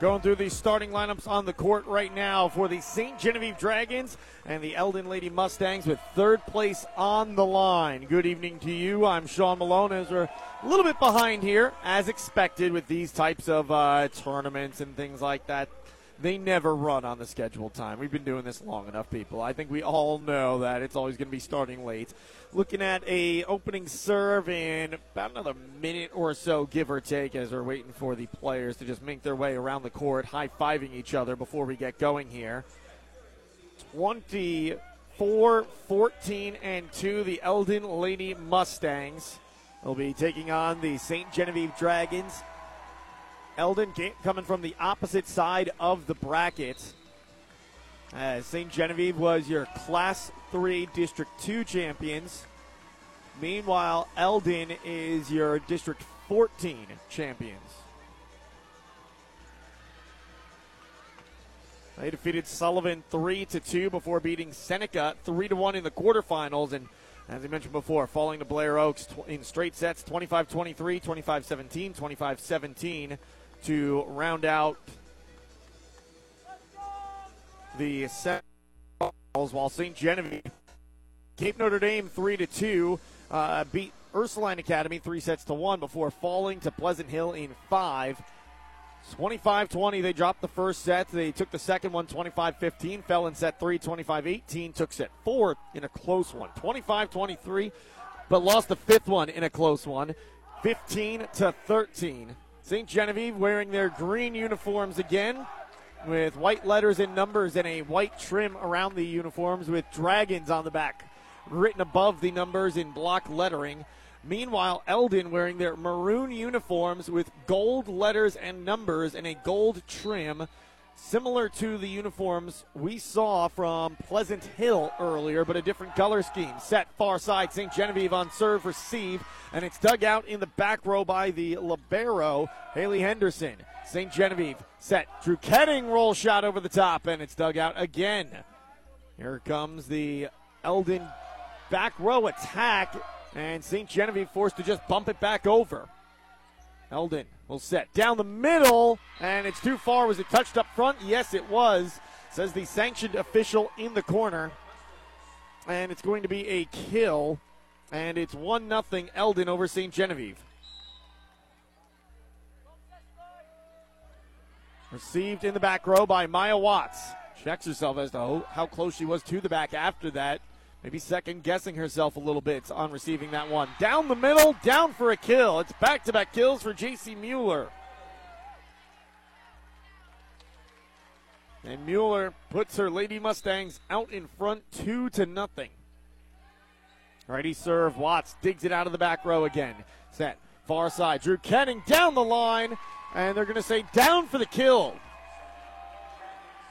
Going through the starting lineups on the court right now for the St. Genevieve Dragons and the Eldon Lady Mustangs with third place on the line. Good evening to you. I'm Sean Malone as we're a little bit behind here, as expected with these types of uh, tournaments and things like that they never run on the scheduled time. We've been doing this long enough, people. I think we all know that it's always going to be starting late. Looking at a opening serve in about another minute or so, give or take, as we're waiting for the players to just make their way around the court, high fiving each other before we get going here. 24 14 and 2, the Eldon Lady Mustangs will be taking on the St. Genevieve Dragons. Eldon coming from the opposite side of the bracket. Uh, St. Genevieve was your Class 3 District 2 champions. Meanwhile, Eldon is your District 14 champions. They defeated Sullivan 3 to 2 before beating Seneca 3 to 1 in the quarterfinals and as I mentioned before, falling to Blair Oaks in straight sets 25 23, 25 17, 25 17 to round out the set while St. Genevieve Cape Notre Dame three to two uh, beat Ursuline Academy three sets to one before falling to Pleasant Hill in five. 25 20, they dropped the first set. They took the second one 25 15, fell in set three 25 18, took set four in a close one 25 23, but lost the fifth one in a close one 15 to 13. St. Genevieve wearing their green uniforms again with white letters and numbers and a white trim around the uniforms with dragons on the back written above the numbers in block lettering. Meanwhile, Eldon wearing their maroon uniforms with gold letters and numbers and a gold trim similar to the uniforms we saw from Pleasant Hill earlier, but a different color scheme. Set far side, St. Genevieve on serve, receive, and it's dug out in the back row by the Libero, Haley Henderson. St. Genevieve set. Drew Ketting roll shot over the top, and it's dug out again. Here comes the Eldon back row attack, and St. Genevieve forced to just bump it back over. Eldon will set down the middle, and it's too far. Was it touched up front? Yes, it was, says the sanctioned official in the corner. And it's going to be a kill, and it's 1 0 Eldon over St. Genevieve. Received in the back row by Maya Watts. Checks herself as to how close she was to the back after that. Maybe second guessing herself a little bit on receiving that one. Down the middle, down for a kill. It's back to back kills for J.C. Mueller. And Mueller puts her Lady Mustangs out in front, two to nothing. Righty serve. Watts digs it out of the back row again. Set. Far side. Drew Ketting down the line. And they're going to say down for the kill.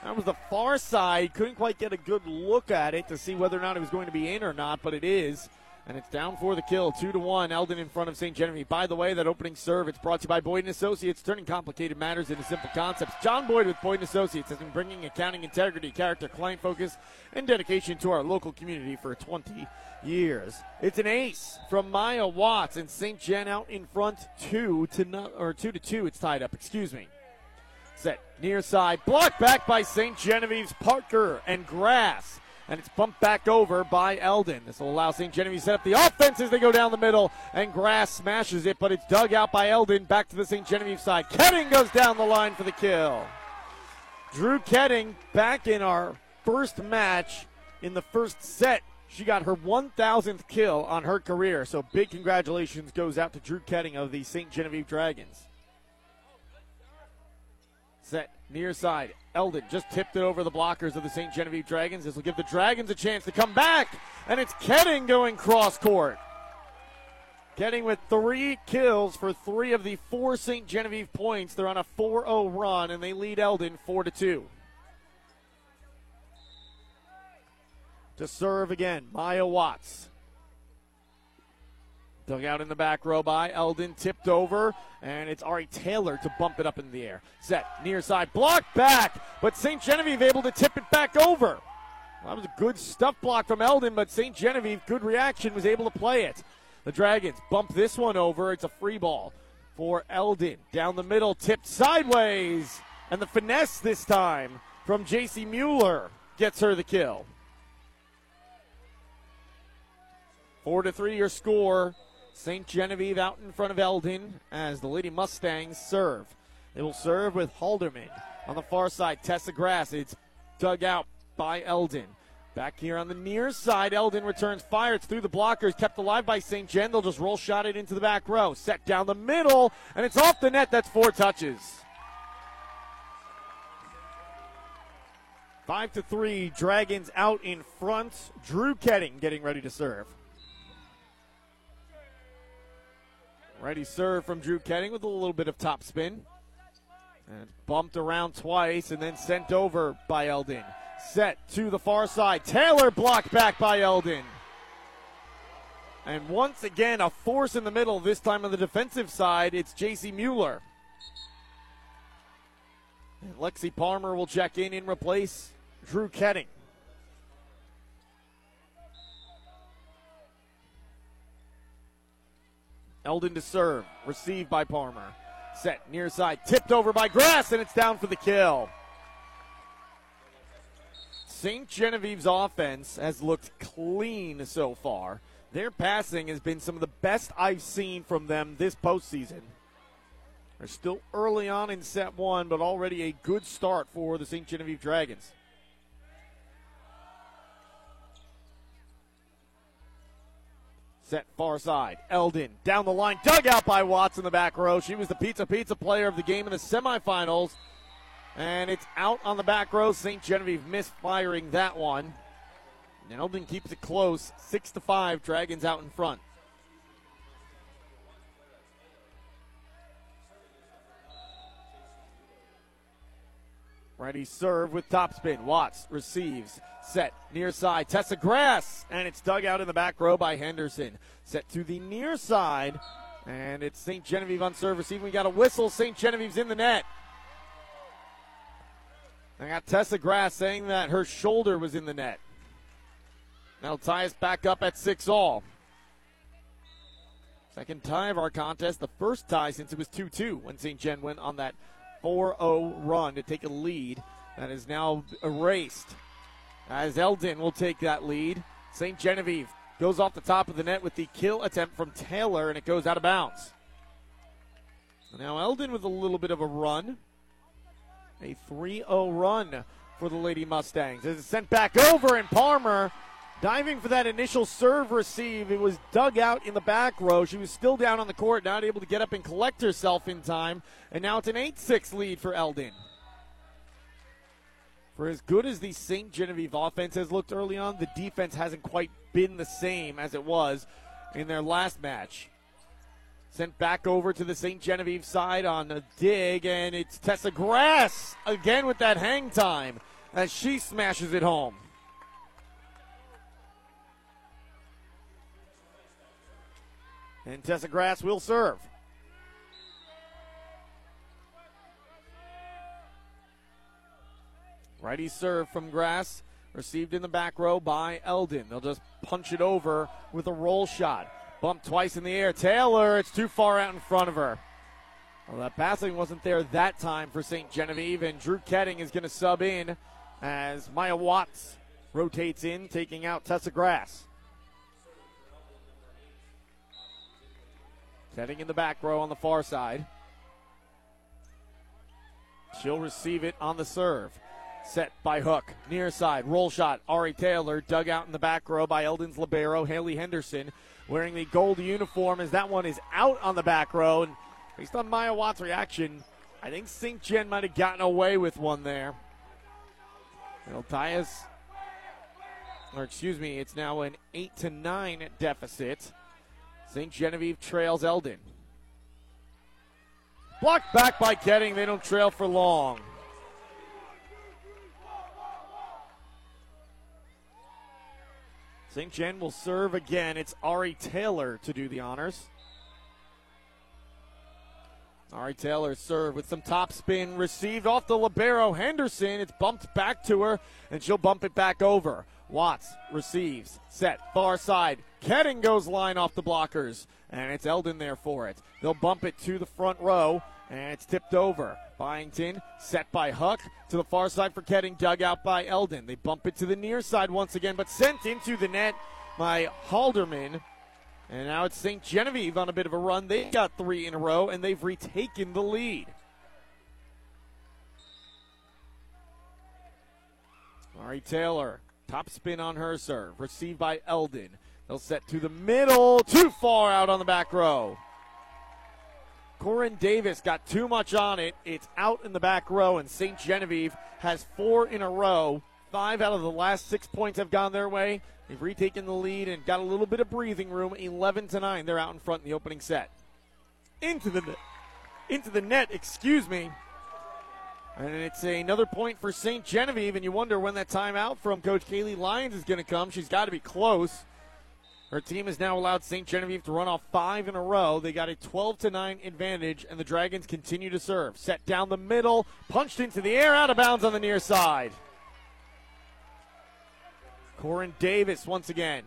That was the far side. Couldn't quite get a good look at it to see whether or not it was going to be in or not, but it is. And it's down for the kill. Two to one. Eldon in front of St. Genevieve. By the way, that opening serve, it's brought to you by Boyd and Associates, turning complicated matters into simple concepts. John Boyd with Boyd and Associates has been bringing accounting integrity, character, client focus, and dedication to our local community for 20 years. It's an ace from Maya Watts and St. Gen out in front, two to not, or two to two. It's tied up. Excuse me. Set near side, blocked back by St. Genevieve's Parker and Grass. And it's bumped back over by Eldon. This will allow St. Genevieve to set up the offense as they go down the middle, and Grass smashes it, but it's dug out by Eldon back to the St. Genevieve side. Ketting goes down the line for the kill. Drew Ketting back in our first match in the first set. She got her 1,000th kill on her career, so big congratulations goes out to Drew Ketting of the St. Genevieve Dragons. Set near side. Eldon just tipped it over the blockers of the St. Genevieve Dragons. This will give the Dragons a chance to come back. And it's Ketting going cross court. Ketting with three kills for three of the four St. Genevieve points. They're on a 4 0 run and they lead Eldon 4 2. To serve again, Maya Watts. Dug out in the back row by Eldon, tipped over, and it's Ari Taylor to bump it up in the air. Set near side, block back, but St. Genevieve able to tip it back over. Well, that was a good stuff block from Eldon, but St. Genevieve, good reaction, was able to play it. The Dragons bump this one over. It's a free ball for Eldon. Down the middle, tipped sideways. And the finesse this time from J.C. Mueller gets her the kill. Four to three your score. St. Genevieve out in front of Eldon as the Lady Mustangs serve. They will serve with Halderman on the far side. Tessa Grass. It's dug out by Eldon. Back here on the near side, Eldon returns fire. It's through the blockers, kept alive by St. Jen. They'll just roll shot it into the back row. Set down the middle, and it's off the net. That's four touches. Five to three, Dragons out in front. Drew Ketting getting ready to serve. Ready serve from Drew Ketting with a little bit of top spin. And bumped around twice and then sent over by Eldon. Set to the far side. Taylor blocked back by Eldon. And once again, a force in the middle. This time on the defensive side, it's J.C. Mueller. And Lexi Palmer will check in and replace Drew Ketting. Eldon to serve. Received by Palmer. Set near side. Tipped over by Grass, and it's down for the kill. St. Genevieve's offense has looked clean so far. Their passing has been some of the best I've seen from them this postseason. They're still early on in set one, but already a good start for the St. Genevieve Dragons. Set far side. Eldon down the line. Dug out by Watts in the back row. She was the pizza pizza player of the game in the semifinals. And it's out on the back row. St. Genevieve misfiring that one. Eldon keeps it close. Six to five. Dragons out in front. Ready serve with topspin. Watts receives. Set near side. Tessa Grass. And it's dug out in the back row by Henderson. Set to the near side. And it's St. Genevieve on serve receiving. We got a whistle. St. Genevieve's in the net. I got Tessa Grass saying that her shoulder was in the net. That'll tie us back up at six all. Second tie of our contest, the first tie since it was 2 2 when St. Jen went on that 4 0 run to take a lead that is now erased. As Eldon will take that lead. St. Genevieve goes off the top of the net with the kill attempt from Taylor, and it goes out of bounds. Now Eldon with a little bit of a run. A 3 0 run for the Lady Mustangs. As it's sent back over, and Palmer diving for that initial serve receive. It was dug out in the back row. She was still down on the court, not able to get up and collect herself in time. And now it's an 8 6 lead for Eldon. For as good as the St. Genevieve offense has looked early on, the defense hasn't quite been the same as it was in their last match. Sent back over to the St. Genevieve side on a dig, and it's Tessa Grass again with that hang time as she smashes it home. And Tessa Grass will serve. Righty serve from Grass, received in the back row by Eldon. They'll just punch it over with a roll shot. Bumped twice in the air. Taylor, it's too far out in front of her. Well, that passing wasn't there that time for St. Genevieve, and Drew Ketting is going to sub in as Maya Watts rotates in, taking out Tessa Grass. Ketting in the back row on the far side. She'll receive it on the serve. Set by Hook. Near side. Roll shot. Ari Taylor dug out in the back row by Eldon's Libero. Haley Henderson wearing the gold uniform as that one is out on the back row. And based on Maya Watt's reaction, I think St. Jen might have gotten away with one there. Tie us, or excuse me, it's now an 8 to 9 deficit. St. Genevieve trails Eldon. Blocked back by Ketting. They don't trail for long. St. Jen will serve again. It's Ari Taylor to do the honors. Ari Taylor serve with some top spin received off the Libero Henderson. It's bumped back to her, and she'll bump it back over. Watts receives, set, far side. Ketting goes line off the blockers, and it's Eldon there for it. They'll bump it to the front row, and it's tipped over. Byington set by Huck to the far side for Ketting, dug out by Eldon. They bump it to the near side once again, but sent into the net by Halderman. And now it's St. Genevieve on a bit of a run. They've got three in a row, and they've retaken the lead. Mari Taylor, top spin on her serve, received by Eldon. They'll set to the middle, too far out on the back row. Corin Davis got too much on it. It's out in the back row, and St. Genevieve has four in a row. Five out of the last six points have gone their way. They've retaken the lead and got a little bit of breathing room. 11 to 9. They're out in front in the opening set. Into the into the net, excuse me. And it's another point for St. Genevieve, and you wonder when that timeout from Coach Kaylee Lyons is going to come. She's got to be close. Her team has now allowed St. Genevieve to run off five in a row. They got a 12 to 9 advantage, and the Dragons continue to serve. Set down the middle, punched into the air, out of bounds on the near side. Corin Davis once again.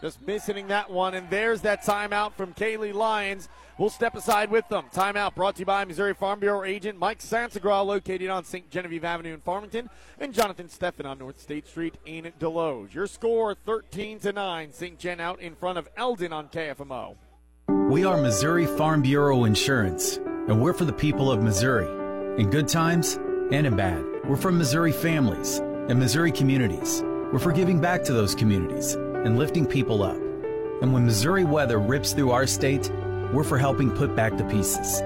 Just missing that one, and there's that timeout from Kaylee Lyons. We'll step aside with them. Timeout brought to you by Missouri Farm Bureau agent Mike Sansagra, located on St. Genevieve Avenue in Farmington, and Jonathan Steffen on North State Street in Desloge. Your score 13 to 9. St. Gen out in front of Eldon on KFMO. We are Missouri Farm Bureau Insurance, and we're for the people of Missouri. In good times and in bad. We're from Missouri families and Missouri communities. We're for giving back to those communities and lifting people up. And when Missouri weather rips through our state, we're for helping put back the pieces.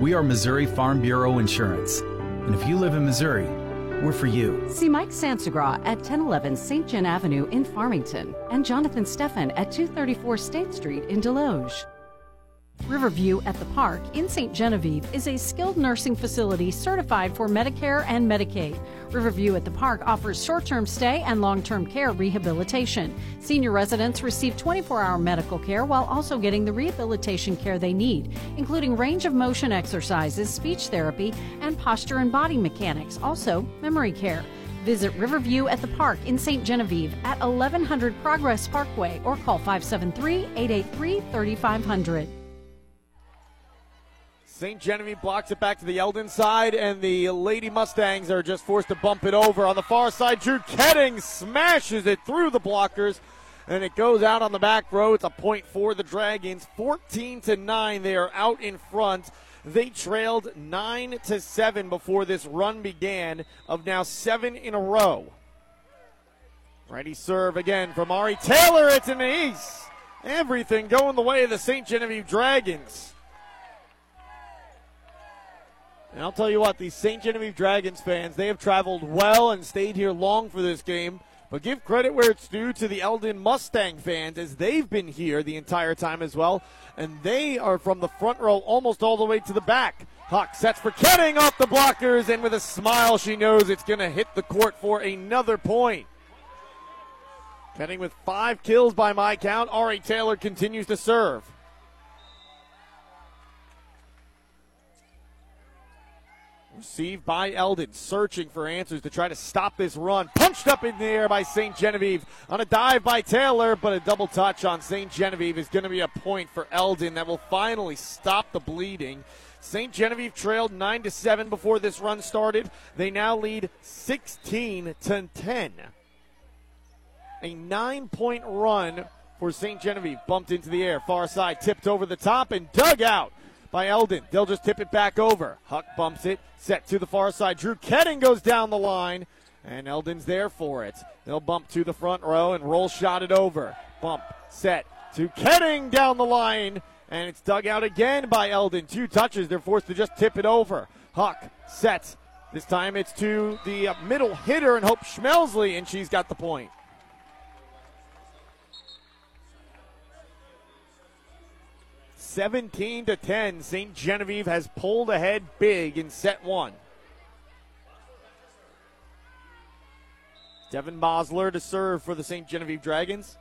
We are Missouri Farm Bureau Insurance. And if you live in Missouri, we're for you. See Mike Sansagra at 1011 St. John Avenue in Farmington and Jonathan Steffen at 234 State Street in Desloge. Riverview at the Park in St. Genevieve is a skilled nursing facility certified for Medicare and Medicaid. Riverview at the Park offers short term stay and long term care rehabilitation. Senior residents receive 24 hour medical care while also getting the rehabilitation care they need, including range of motion exercises, speech therapy, and posture and body mechanics, also memory care. Visit Riverview at the Park in St. Genevieve at 1100 Progress Parkway or call 573 883 3500. St. Genevieve blocks it back to the Eldon side, and the Lady Mustangs are just forced to bump it over. On the far side, Drew Ketting smashes it through the blockers, and it goes out on the back row. It's a point for the Dragons. 14 to 9. They are out in front. They trailed 9 to 7 before this run began, of now seven in a row. Ready serve again from Ari Taylor. It's an ace. Everything going the way of the St. Genevieve Dragons. And I'll tell you what, these St. Genevieve Dragons fans, they have traveled well and stayed here long for this game. But give credit where it's due to the Eldon Mustang fans, as they've been here the entire time as well. And they are from the front row almost all the way to the back. Huck sets for Ketting off the blockers, and with a smile, she knows it's going to hit the court for another point. Ketting with five kills by my count. Ari Taylor continues to serve. Received by Eldon, searching for answers to try to stop this run. Punched up in the air by St. Genevieve on a dive by Taylor, but a double touch on St. Genevieve is going to be a point for Eldon that will finally stop the bleeding. St. Genevieve trailed 9 to 7 before this run started. They now lead 16 to 10. A nine point run for St. Genevieve. Bumped into the air, far side, tipped over the top, and dug out by Eldon. They'll just tip it back over. Huck bumps it, set to the far side. Drew Ketting goes down the line, and Eldon's there for it. They'll bump to the front row and roll shot it over. Bump, set to Ketting down the line, and it's dug out again by Eldon. Two touches. They're forced to just tip it over. Huck sets. This time it's to the middle hitter and Hope Schmelsley, and she's got the point. 17 to 10. St. Genevieve has pulled ahead big in set one. Devin Bosler to serve for the St. Genevieve Dragons.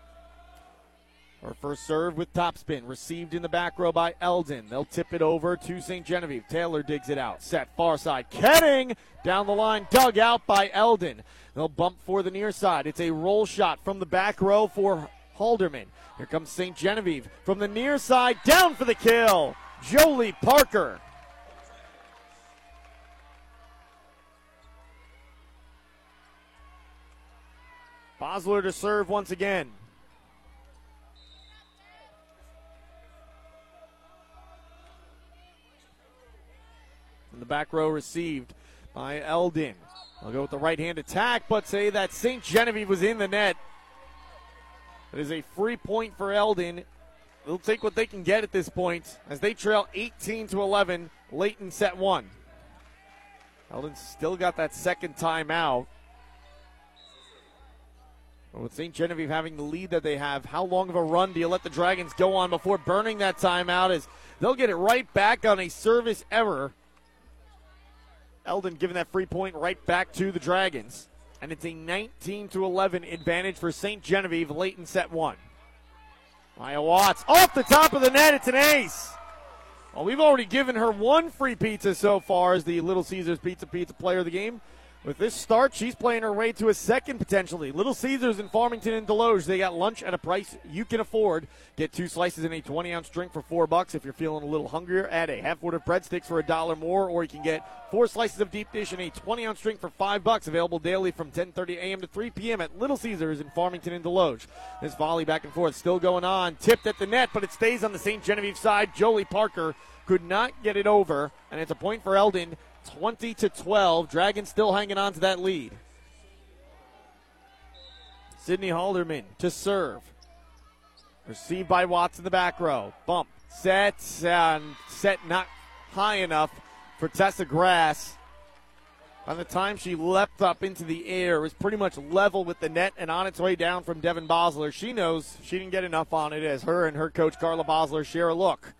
Her first serve with topspin, received in the back row by Eldon. They'll tip it over to St. Genevieve. Taylor digs it out. Set far side. Ketting down the line, dug out by Eldon. They'll bump for the near side. It's a roll shot from the back row for Halderman. Here comes St. Genevieve from the near side, down for the kill. Jolie Parker. Bosler to serve once again. And the back row received by Eldon. I'll go with the right hand attack, but say that St. Genevieve was in the net. It is a free point for Eldon. They'll take what they can get at this point as they trail 18 to 11 late in set one. Eldon still got that second timeout. But with St. Genevieve having the lead that they have, how long of a run do you let the Dragons go on before burning that timeout? As they'll get it right back on a service error. Eldon giving that free point right back to the Dragons. And it's a 19 to 11 advantage for St. Genevieve late in set one. Maya Watts off the top of the net. It's an ace. Well, we've already given her one free pizza so far as the Little Caesars Pizza Pizza player of the game. With this start, she's playing her way to a second potentially. Little Caesars in Farmington and Desloge, they got lunch at a price you can afford. Get two slices in a 20 ounce drink for four bucks. If you're feeling a little hungrier, add a half order of breadsticks for a dollar more, or you can get four slices of deep dish and a 20 ounce drink for five bucks. Available daily from 10:30 a.m. to 3 p.m. at Little Caesars in Farmington and Desloge. This volley back and forth still going on, tipped at the net, but it stays on the St. Genevieve side. Jolie Parker could not get it over, and it's a point for Eldon. 20 to 12. Dragons still hanging on to that lead. Sydney Halderman to serve. Received by Watts in the back row. Bump. Set. And set not high enough for Tessa Grass. By the time she leapt up into the air, it was pretty much level with the net and on its way down from Devin Bosler. She knows she didn't get enough on it as her and her coach Carla Bosler share a look.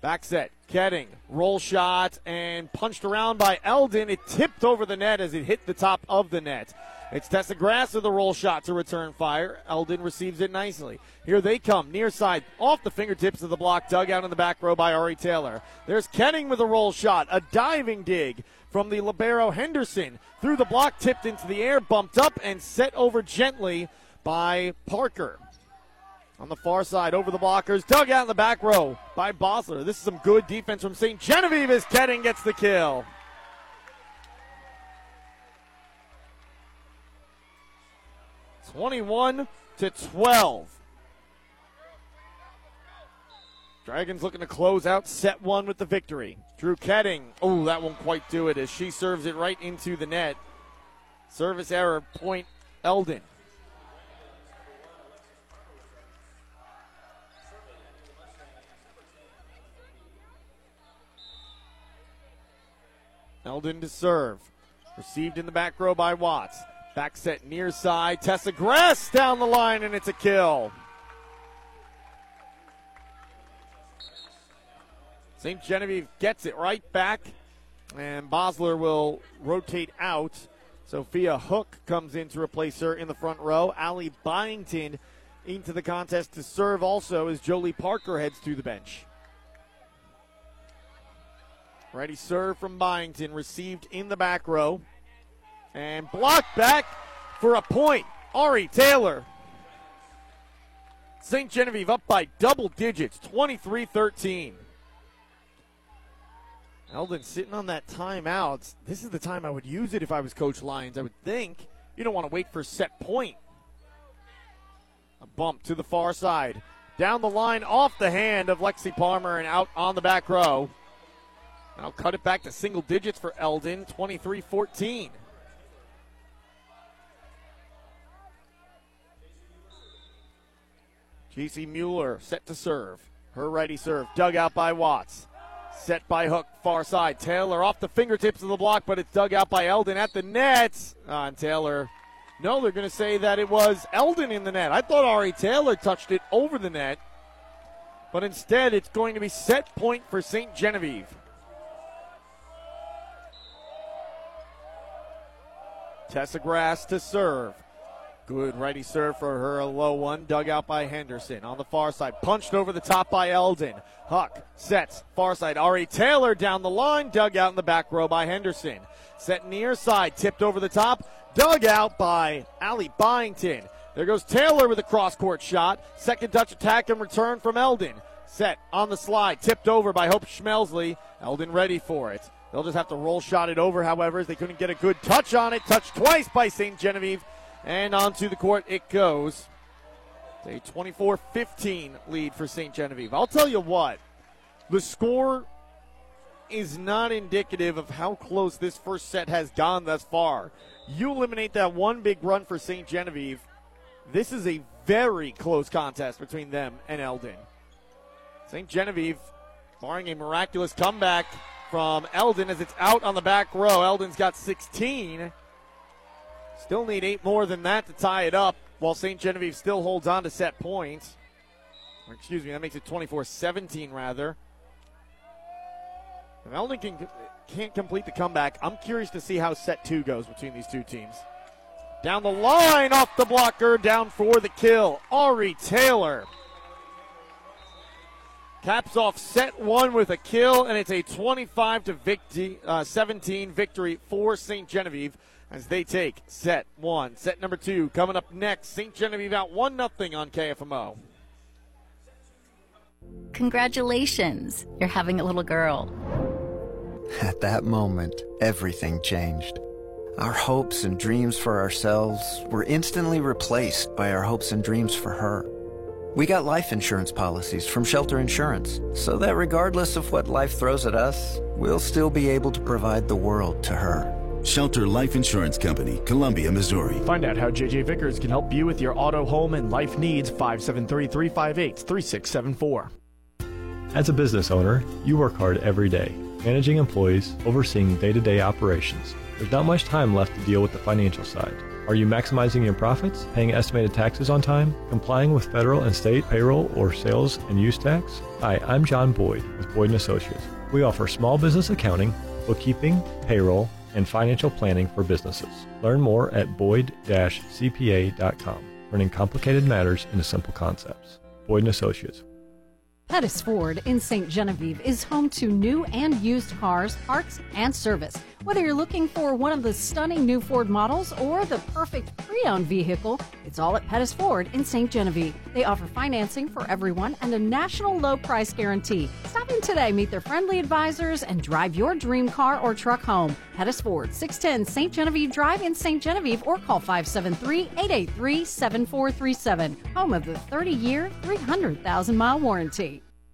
Back set. Ketting. Roll shot and punched around by Eldon. It tipped over the net as it hit the top of the net. It's Tessa Grass with the roll shot to return fire. Eldon receives it nicely. Here they come, near side, off the fingertips of the block, dug out in the back row by Ari Taylor. There's Ketting with a roll shot, a diving dig from the Libero Henderson. Through the block, tipped into the air, bumped up, and set over gently by Parker. On the far side, over the blockers, dug out in the back row by Bosler. This is some good defense from St. Genevieve as Ketting gets the kill. Twenty-one to twelve. Dragons looking to close out set one with the victory. Drew Ketting. Oh, that won't quite do it as she serves it right into the net. Service error, point Eldon. Eldon to serve. Received in the back row by Watts. Back set near side. Tessa Grass down the line, and it's a kill. St. Genevieve gets it right back, and Bosler will rotate out. Sophia Hook comes in to replace her in the front row. Allie Byington into the contest to serve also as Jolie Parker heads to the bench. Ready serve from Byington, received in the back row. And blocked back for a point. Ari Taylor. St. Genevieve up by double digits, 23 13. Eldon sitting on that timeout. This is the time I would use it if I was Coach Lyons. I would think. You don't want to wait for a set point. A bump to the far side. Down the line, off the hand of Lexi Palmer, and out on the back row. I'll cut it back to single digits for Eldon, 23 14. JC Mueller set to serve. Her righty serve, dug out by Watts. Set by Hook, far side. Taylor off the fingertips of the block, but it's dug out by Eldon at the net. Uh, and Taylor, no, they're going to say that it was Eldon in the net. I thought Ari Taylor touched it over the net, but instead it's going to be set point for St. Genevieve. Tessa Grass to serve. Good righty serve for her, a low one, dug out by Henderson. On the far side, punched over the top by Eldon. Huck sets, far side. Ari Taylor down the line, dug out in the back row by Henderson. Set near side, tipped over the top, dug out by Allie Byington. There goes Taylor with a cross court shot. Second touch attack and return from Eldon. Set on the slide, tipped over by Hope Schmelsley. Eldon ready for it. They'll just have to roll shot it over, however, as they couldn't get a good touch on it. Touched twice by St. Genevieve. And onto the court it goes. A 24 15 lead for St. Genevieve. I'll tell you what, the score is not indicative of how close this first set has gone thus far. You eliminate that one big run for St. Genevieve. This is a very close contest between them and Eldon. St. Genevieve, barring a miraculous comeback from Eldon as it's out on the back row. Eldon's got 16. Still need eight more than that to tie it up, while St. Genevieve still holds on to set points. Or excuse me, that makes it 24 17 rather. If Eldon can, can't complete the comeback, I'm curious to see how set two goes between these two teams. Down the line, off the blocker, down for the kill. Ari Taylor caps off set one with a kill, and it's a 25 to victi- uh, 17 victory for St. Genevieve as they take set one. Set number two coming up next. St. Genevieve out one nothing on KFMO. Congratulations, you're having a little girl. At that moment, everything changed. Our hopes and dreams for ourselves were instantly replaced by our hopes and dreams for her. We got life insurance policies from Shelter Insurance, so that regardless of what life throws at us, we'll still be able to provide the world to her. Shelter Life Insurance Company, Columbia, Missouri. Find out how JJ Vickers can help you with your auto, home, and life needs 573 358 3674. As a business owner, you work hard every day, managing employees, overseeing day to day operations. There's not much time left to deal with the financial side. Are you maximizing your profits, paying estimated taxes on time, complying with federal and state payroll or sales and use tax? Hi, I'm John Boyd with Boyd & Associates. We offer small business accounting, bookkeeping, payroll, and financial planning for businesses. Learn more at boyd-cpa.com, turning complicated matters into simple concepts. Boyd & Associates. Pettis Ford in St. Genevieve is home to new and used cars, parts, and service. Whether you're looking for one of the stunning new Ford models or the perfect pre owned vehicle, it's all at Pettis Ford in St. Genevieve. They offer financing for everyone and a national low price guarantee. Stop in today, meet their friendly advisors, and drive your dream car or truck home. Pettis Ford, 610 St. Genevieve Drive in St. Genevieve, or call 573 883 7437. Home of the 30 year, 300,000 mile warranty.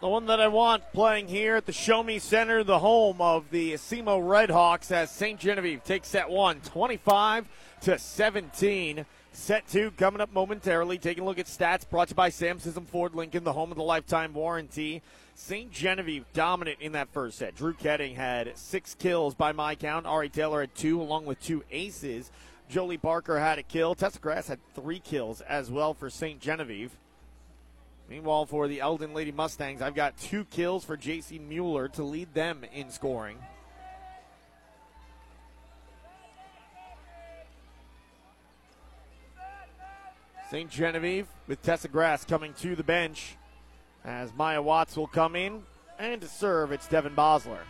The one that I want playing here at the Show Me Center, the home of the SEMO Redhawks, as St. Genevieve takes set one, 25 to 17. Set two coming up momentarily. Taking a look at stats brought to you by Sam Sism Ford Lincoln, the home of the lifetime warranty. St. Genevieve dominant in that first set. Drew Ketting had six kills by my count. Ari Taylor had two, along with two aces. Jolie Parker had a kill. Tessa Grass had three kills as well for St. Genevieve. Meanwhile, for the Eldon Lady Mustangs, I've got two kills for J.C. Mueller to lead them in scoring. St. Genevieve with Tessa Grass coming to the bench as Maya Watts will come in. And to serve, it's Devin Bosler.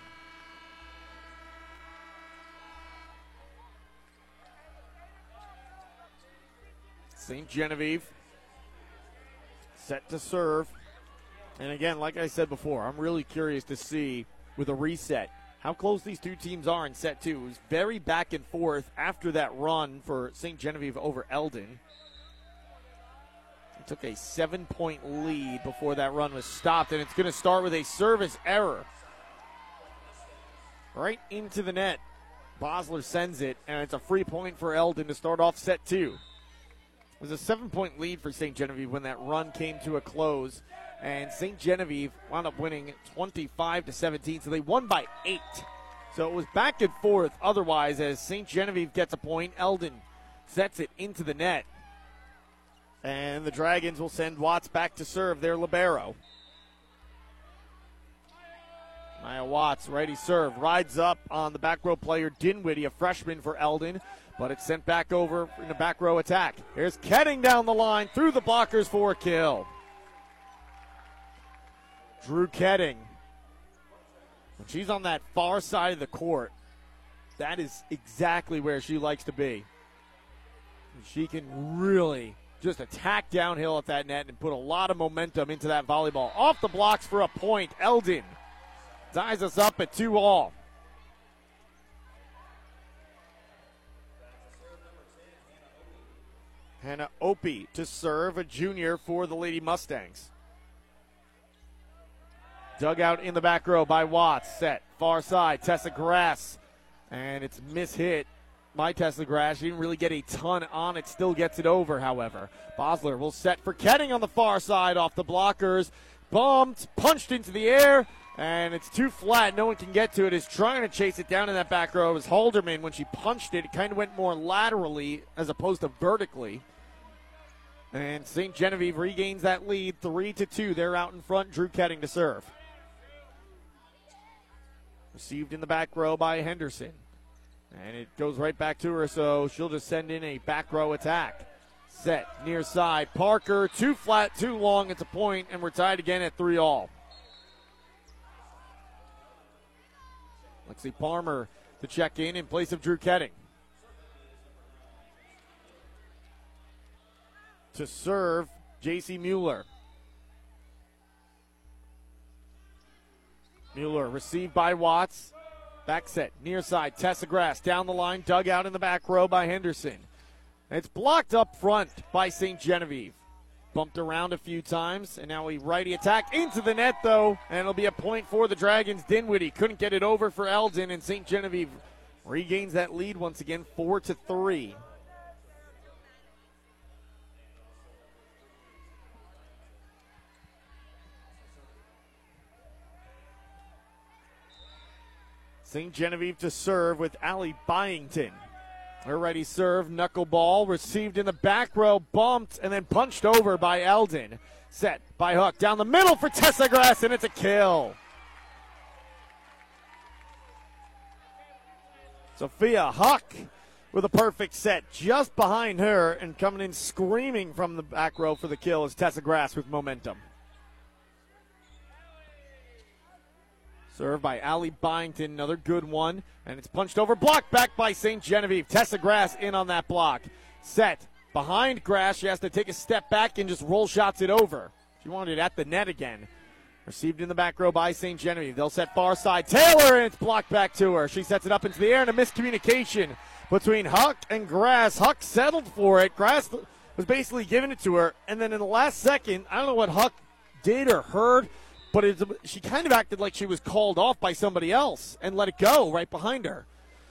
St. Genevieve set to serve. And again, like I said before, I'm really curious to see with a reset how close these two teams are in set two. It was very back and forth after that run for St. Genevieve over Eldon. It took a seven point lead before that run was stopped, and it's going to start with a service error. Right into the net. Bosler sends it, and it's a free point for Eldon to start off set two. It was a seven point lead for St. Genevieve when that run came to a close. And St. Genevieve wound up winning 25 to 17, so they won by eight. So it was back and forth otherwise as St. Genevieve gets a point. Eldon sets it into the net. And the Dragons will send Watts back to serve their Libero. Maya Watts, ready serve, rides up on the back row player Dinwiddie, a freshman for Eldon, but it's sent back over in the back row attack. Here's Ketting down the line through the blockers for a kill. Drew Ketting. When she's on that far side of the court, that is exactly where she likes to be. She can really just attack downhill at that net and put a lot of momentum into that volleyball. Off the blocks for a point. Eldon ties us up at two all. Hannah Opie to serve, a junior for the Lady Mustangs. Dug out in the back row by Watts. Set far side. Tessa Grass. And it's mishit my Tessa Grass. She didn't really get a ton on it. Still gets it over, however. Bosler will set for Ketting on the far side off the blockers. Bumped, punched into the air, and it's too flat. No one can get to it. Is trying to chase it down in that back row. It was Halderman when she punched it. It kind of went more laterally as opposed to vertically. And St. Genevieve regains that lead, three to two. They're out in front. Drew Ketting to serve. Received in the back row by Henderson. And it goes right back to her, so she'll just send in a back row attack. Set near side. Parker, too flat, too long. It's a point, and we're tied again at three all. Lexi Palmer to check in in place of Drew Ketting. To serve, J.C. Mueller. Mueller received by Watts. Back set, near side, Tessa Grass down the line, dug out in the back row by Henderson. It's blocked up front by St. Genevieve. Bumped around a few times, and now a righty attack into the net, though, and it'll be a point for the Dragons. Dinwiddie couldn't get it over for Eldon, and St. Genevieve regains that lead once again, four to three. St. Genevieve to serve with Allie Byington. Her ready serve, knuckleball, received in the back row, bumped, and then punched over by Eldon. Set by Hook down the middle for Tessa Grass, and it's a kill. Sophia Huck with a perfect set just behind her, and coming in screaming from the back row for the kill is Tessa Grass with momentum. Served by Allie Byington, another good one. And it's punched over, blocked back by St. Genevieve. Tessa Grass in on that block. Set behind Grass. She has to take a step back and just roll shots it over. She wanted it at the net again. Received in the back row by St. Genevieve. They'll set far side. Taylor, and it's blocked back to her. She sets it up into the air, and a miscommunication between Huck and Grass. Huck settled for it. Grass was basically giving it to her, and then in the last second, I don't know what Huck did or heard but she kind of acted like she was called off by somebody else and let it go right behind her.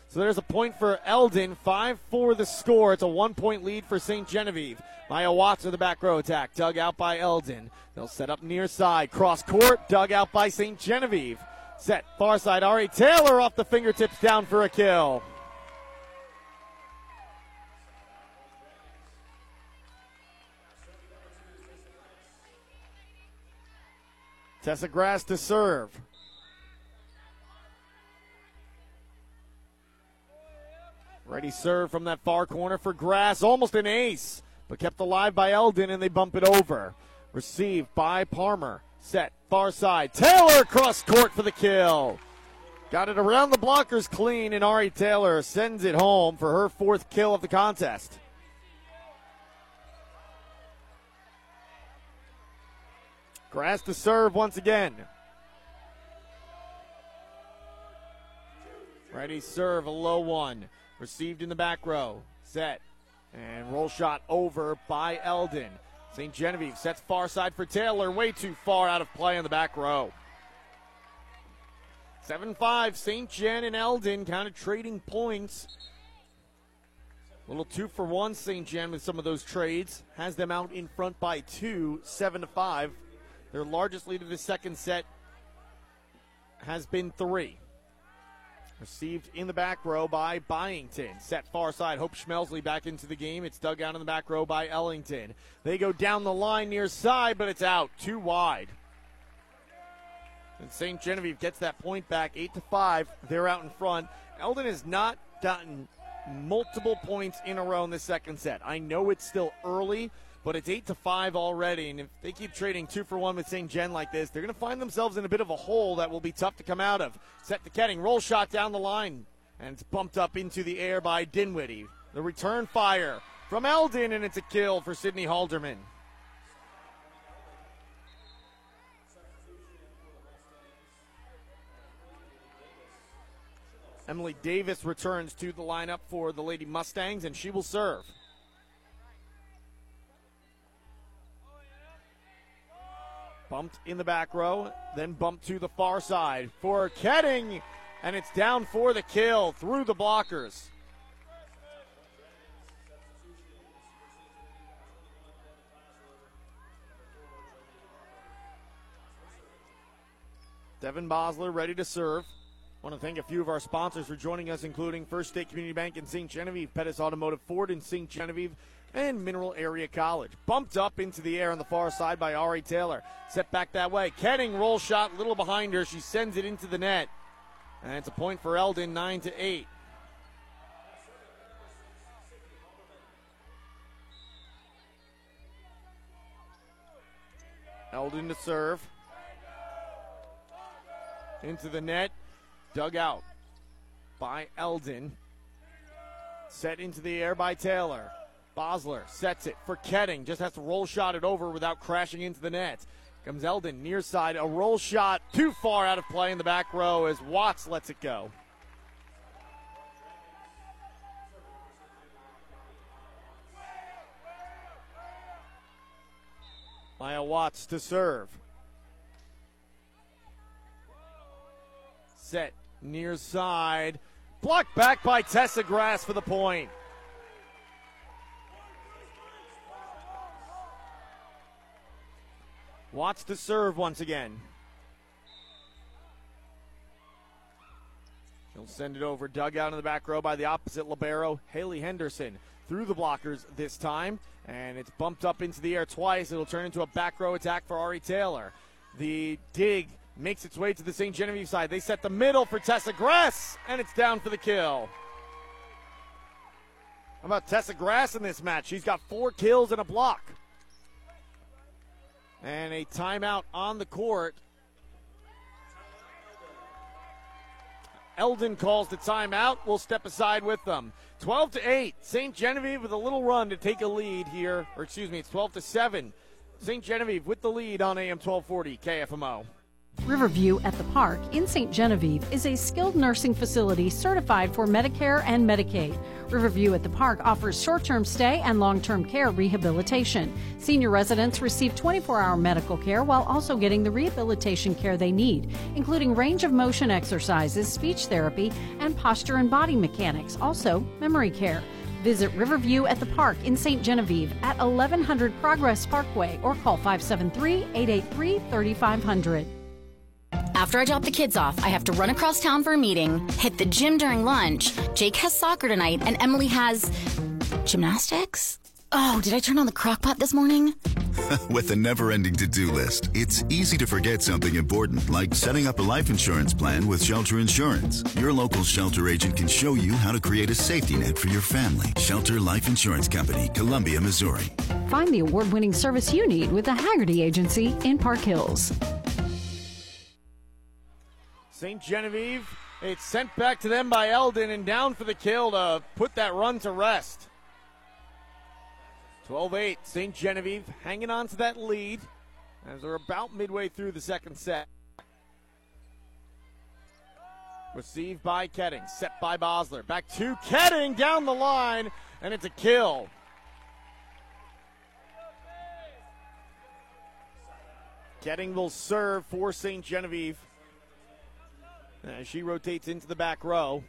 So there's a point for Eldon, 5 4 the score. It's a one point lead for St. Genevieve. Maya Watts in the back row attack, dug out by Eldon. They'll set up near side, cross court, dug out by St. Genevieve. Set far side, Ari Taylor off the fingertips down for a kill. Tessa Grass to serve. Ready serve from that far corner for Grass. Almost an ace, but kept alive by Eldon, and they bump it over. Received by Palmer. Set far side. Taylor cross court for the kill. Got it around the blockers clean, and Ari Taylor sends it home for her fourth kill of the contest. Grass to serve once again. Ready serve, a low one. Received in the back row. Set. And roll shot over by Eldon. St. Genevieve sets far side for Taylor. Way too far out of play in the back row. 7 5, St. Jen and Eldon kind of trading points. A little two for one, St. Jen with some of those trades. Has them out in front by two, 7 to 5. Their largest lead of the second set has been three. Received in the back row by Byington. Set far side. Hope Schmelsley back into the game. It's dug out in the back row by Ellington. They go down the line near side, but it's out. Too wide. And St. Genevieve gets that point back, eight to five. They're out in front. Eldon has not gotten multiple points in a row in the second set. I know it's still early, but it's eight to five already. And if they keep trading two for one with St. Gen like this, they're going to find themselves in a bit of a hole that will be tough to come out of. Set to Ketting, roll shot down the line, and it's bumped up into the air by Dinwiddie. The return fire from Eldon, and it's a kill for Sydney Halderman. Emily Davis returns to the lineup for the Lady Mustangs, and she will serve. Bumped in the back row, then bumped to the far side for Ketting, and it's down for the kill through the blockers. Devin Bosler ready to serve. Want to thank a few of our sponsors for joining us, including First State Community Bank in St. Genevieve, Pettis Automotive Ford in St. Genevieve, and Mineral Area College. Bumped up into the air on the far side by Ari Taylor. Set back that way. Ketting roll shot, little behind her. She sends it into the net. And it's a point for Eldon, 9 to 8. Eldon to serve. Into the net. Dug out by Eldon. Set into the air by Taylor. Bosler sets it for Ketting. Just has to roll shot it over without crashing into the net. Comes Eldon near side. A roll shot too far out of play in the back row as Watts lets it go. Maya Watts to serve. Set near side. Blocked back by Tessa Grass for the point. Watts to serve once again. She'll send it over, dug out in the back row by the opposite libero, Haley Henderson. Through the blockers this time, and it's bumped up into the air twice. It'll turn into a back row attack for Ari Taylor. The dig makes its way to the St. Genevieve side. They set the middle for Tessa Grass, and it's down for the kill. How about Tessa Grass in this match? She's got four kills and a block. And a timeout on the court. Eldon calls the timeout. We'll step aside with them. 12 to 8. St. Genevieve with a little run to take a lead here. Or excuse me, it's 12 to 7. St. Genevieve with the lead on AM 1240 KFMO. Riverview at the Park in St. Genevieve is a skilled nursing facility certified for Medicare and Medicaid. Riverview at the Park offers short term stay and long term care rehabilitation. Senior residents receive 24 hour medical care while also getting the rehabilitation care they need, including range of motion exercises, speech therapy, and posture and body mechanics, also memory care. Visit Riverview at the Park in St. Genevieve at 1100 Progress Parkway or call 573 883 3500. After I drop the kids off, I have to run across town for a meeting, hit the gym during lunch. Jake has soccer tonight, and Emily has gymnastics. Oh, did I turn on the crock pot this morning? With a never ending to do list, it's easy to forget something important like setting up a life insurance plan with Shelter Insurance. Your local shelter agent can show you how to create a safety net for your family. Shelter Life Insurance Company, Columbia, Missouri. Find the award winning service you need with the Haggerty Agency in Park Hills. St. Genevieve, it's sent back to them by Eldon and down for the kill to put that run to rest. 12 8, St. Genevieve hanging on to that lead as we're about midway through the second set. Received by Ketting, set by Bosler. Back to Ketting down the line, and it's a kill. Ketting will serve for St. Genevieve as she rotates into the back row.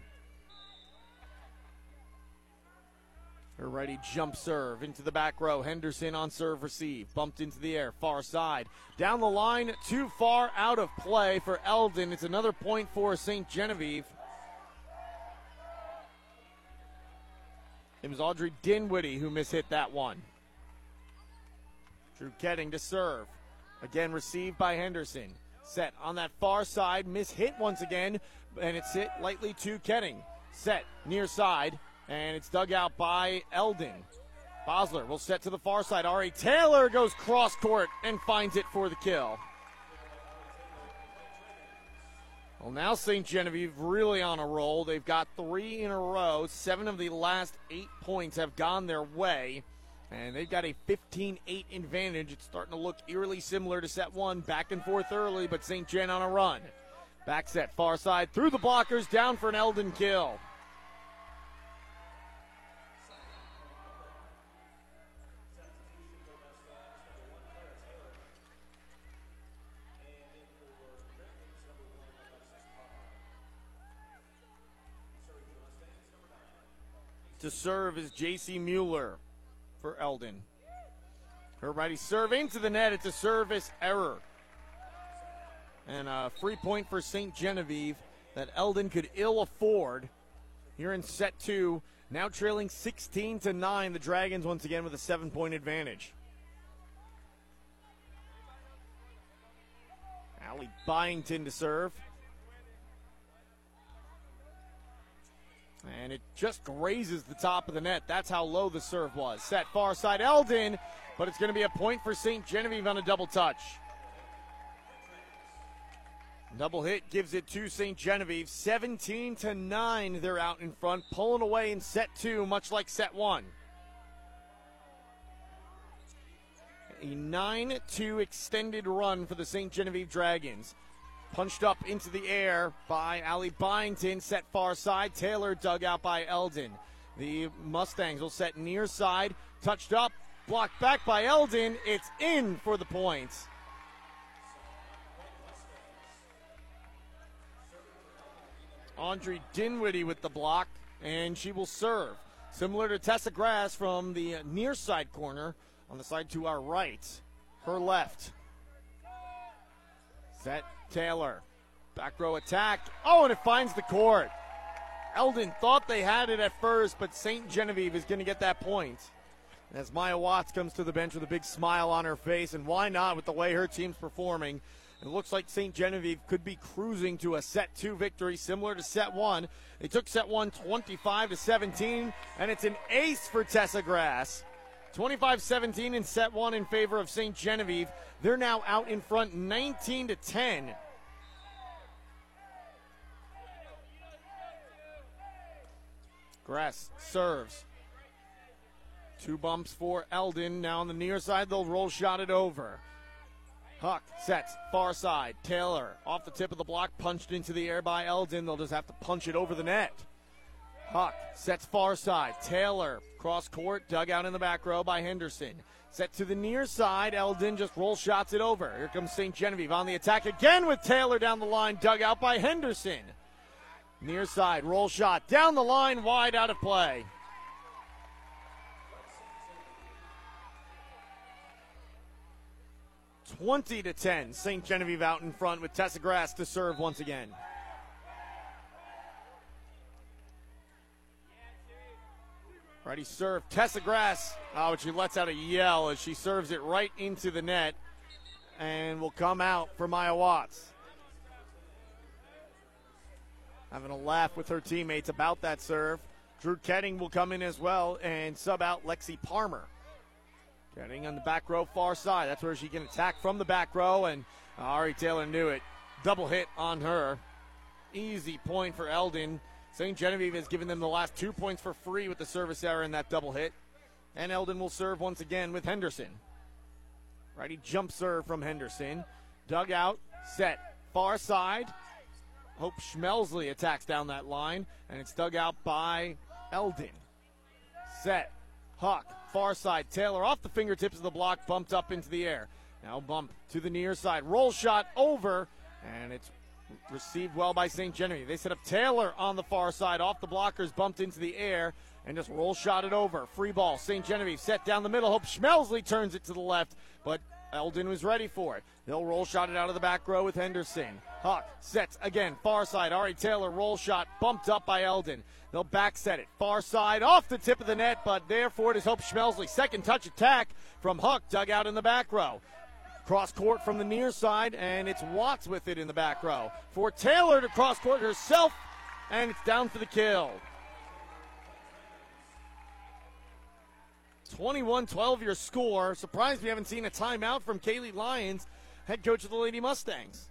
Her righty jump serve into the back row. Henderson on serve receive. Bumped into the air. Far side. Down the line. Too far out of play for Eldon. It's another point for St. Genevieve. It was Audrey Dinwiddie who mishit that one. Drew Ketting to serve. Again received by Henderson. Set on that far side, miss hit once again, and it's hit lightly to Ketting. Set near side, and it's dug out by Eldon. Bosler will set to the far side. Ari Taylor goes cross court and finds it for the kill. Well, now St. Genevieve really on a roll. They've got three in a row. Seven of the last eight points have gone their way. And they've got a 15 8 advantage. It's starting to look eerily similar to set one. Back and forth early, but St. Gen on a run. Back set, far side, through the blockers, down for an Eldon kill. To serve is J.C. Mueller for Eldon. Her righty serve into the net. It's a service error. And a free point for St. Genevieve that Eldon could ill afford here in set two. Now trailing 16 to 9. The Dragons once again with a seven point advantage. Allie Byington to serve. And it just grazes the top of the net. That's how low the serve was. Set far side Eldon, but it's going to be a point for St. Genevieve on a double touch. Double hit gives it to St. Genevieve. 17 to 9, they're out in front, pulling away in set two, much like set one. A 9 2 extended run for the St. Genevieve Dragons. Punched up into the air by Allie Byington, set far side. Taylor dug out by Eldon. The Mustangs will set near side, touched up, blocked back by Eldon. It's in for the points. Audrey Dinwiddie with the block, and she will serve. Similar to Tessa Grass from the near side corner on the side to our right. Her left. Set Taylor. Back row attack. Oh, and it finds the court. Eldon thought they had it at first, but St. Genevieve is going to get that point. As Maya Watts comes to the bench with a big smile on her face, and why not with the way her team's performing? It looks like St. Genevieve could be cruising to a set two victory, similar to set one. They took set one 25 to 17, and it's an ace for Tessa Grass. 25 17 in set one in favor of St. Genevieve. They're now out in front 19 to 10. Grass serves. Two bumps for Eldon. Now on the near side, they'll roll shot it over. Huck sets far side. Taylor off the tip of the block, punched into the air by Eldon. They'll just have to punch it over the net. Huck sets far side. Taylor cross court, dug out in the back row by Henderson. Set to the near side. Eldon just roll shots it over. Here comes St. Genevieve on the attack again with Taylor down the line, dug out by Henderson. Near side, roll shot down the line, wide out of play. Twenty to ten. St. Genevieve out in front with Tessa Grass to serve once again. Ready serve. Tessa Grass. Oh, but she lets out a yell as she serves it right into the net and will come out for Maya Watts. Having a laugh with her teammates about that serve. Drew Ketting will come in as well and sub out Lexi Palmer. Ketting on the back row, far side. That's where she can attack from the back row, and Ari Taylor knew it. Double hit on her. Easy point for Eldon. St. Genevieve has given them the last two points for free with the service error in that double hit. And Eldon will serve once again with Henderson. Righty jump serve from Henderson. Dug out, set, far side. Hope Schmelsley attacks down that line, and it's dug out by Eldon. Set, Huck, far side. Taylor off the fingertips of the block, bumped up into the air. Now bump to the near side. Roll shot over, and it's received well by St. Genevieve. They set up Taylor on the far side, off the blockers, bumped into the air, and just roll shot it over. Free ball. St. Genevieve set down the middle. Hope Schmelsley turns it to the left, but Eldon was ready for it. They'll roll shot it out of the back row with Henderson. Huck sets again, far side. Ari Taylor roll shot, bumped up by Eldon. They'll back set it. Far side, off the tip of the net, but therefore it is Hope Schmelsley. Second touch attack from Huck, dug out in the back row. Cross court from the near side, and it's Watts with it in the back row. For Taylor to cross court herself, and it's down for the kill. 21 12 your score. Surprised we haven't seen a timeout from Kaylee Lyons, head coach of the Lady Mustangs.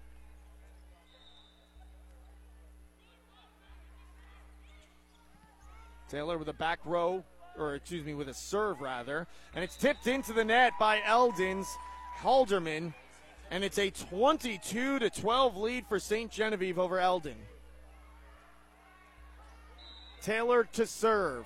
Taylor with a back row, or excuse me, with a serve rather, and it's tipped into the net by Eldon's Halderman, and it's a 22 to 12 lead for St. Genevieve over Eldon. Taylor to serve.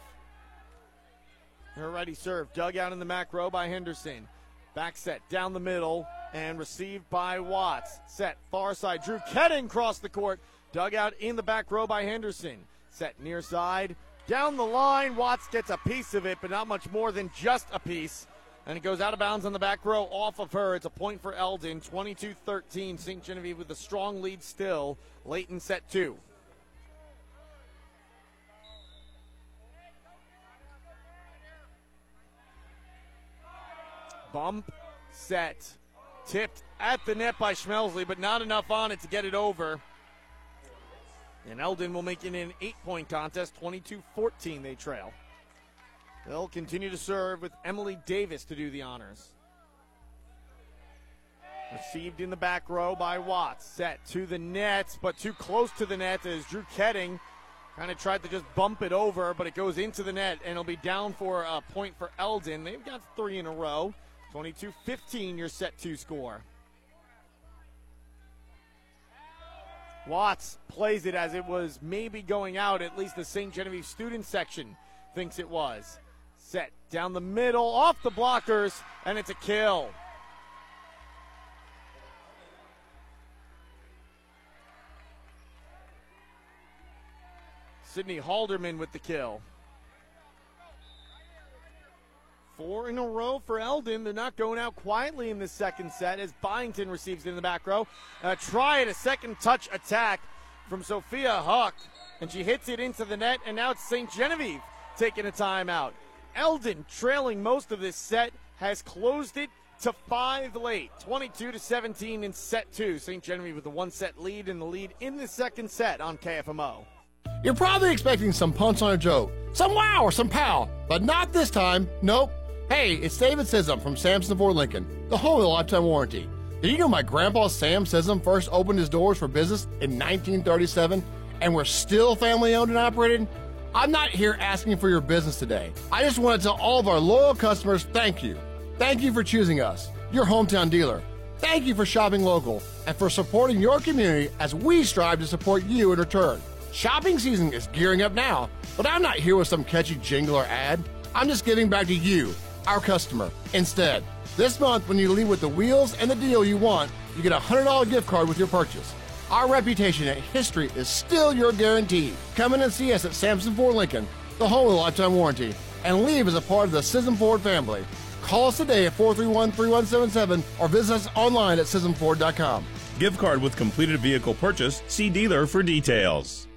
Her righty serve dug out in the back row by Henderson. Back set down the middle and received by Watts. Set far side. Drew Ketting crossed the court. Dug out in the back row by Henderson. Set near side. Down the line. Watts gets a piece of it, but not much more than just a piece. And it goes out of bounds on the back row off of her. It's a point for Eldon. 22 13. St. Genevieve with a strong lead still. In set two. Bump, set, tipped at the net by Schmelsley, but not enough on it to get it over. And Eldon will make it an eight point contest, 22 14, they trail. They'll continue to serve with Emily Davis to do the honors. Received in the back row by Watts. Set to the net, but too close to the net as Drew Ketting kind of tried to just bump it over, but it goes into the net and it'll be down for a point for Eldon. They've got three in a row. 22 15, your set to score. Watts plays it as it was maybe going out, at least the St. Genevieve student section thinks it was. Set down the middle, off the blockers, and it's a kill. Sydney Halderman with the kill. Four in a row for Eldon. They're not going out quietly in the second set as Byington receives it in the back row. Uh, try it, a second touch attack from Sophia Huck, and she hits it into the net, and now it's St. Genevieve taking a timeout. Eldon, trailing most of this set, has closed it to five late, 22 to 17 in set two. St. Genevieve with the one set lead and the lead in the second set on KFMO. You're probably expecting some punch on a joke, some wow or some pow, but not this time. Nope. Hey, it's David Sism from Samson Ford Lincoln, the home of the lifetime warranty. Did you know my grandpa Sam Sism first opened his doors for business in 1937 and we're still family owned and operated? I'm not here asking for your business today. I just want to tell all of our loyal customers thank you. Thank you for choosing us, your hometown dealer. Thank you for shopping local and for supporting your community as we strive to support you in return. Shopping season is gearing up now, but I'm not here with some catchy jingle or ad. I'm just giving back to you, our customer, instead. This month, when you leave with the wheels and the deal you want, you get a $100 gift card with your purchase. Our reputation and history is still your guarantee. Come in and see us at Samson Ford Lincoln, the home of the lifetime warranty, and leave as a part of the Sism Ford family. Call us today at 431 3177 or visit us online at SismFord.com. Gift card with completed vehicle purchase. See dealer for details.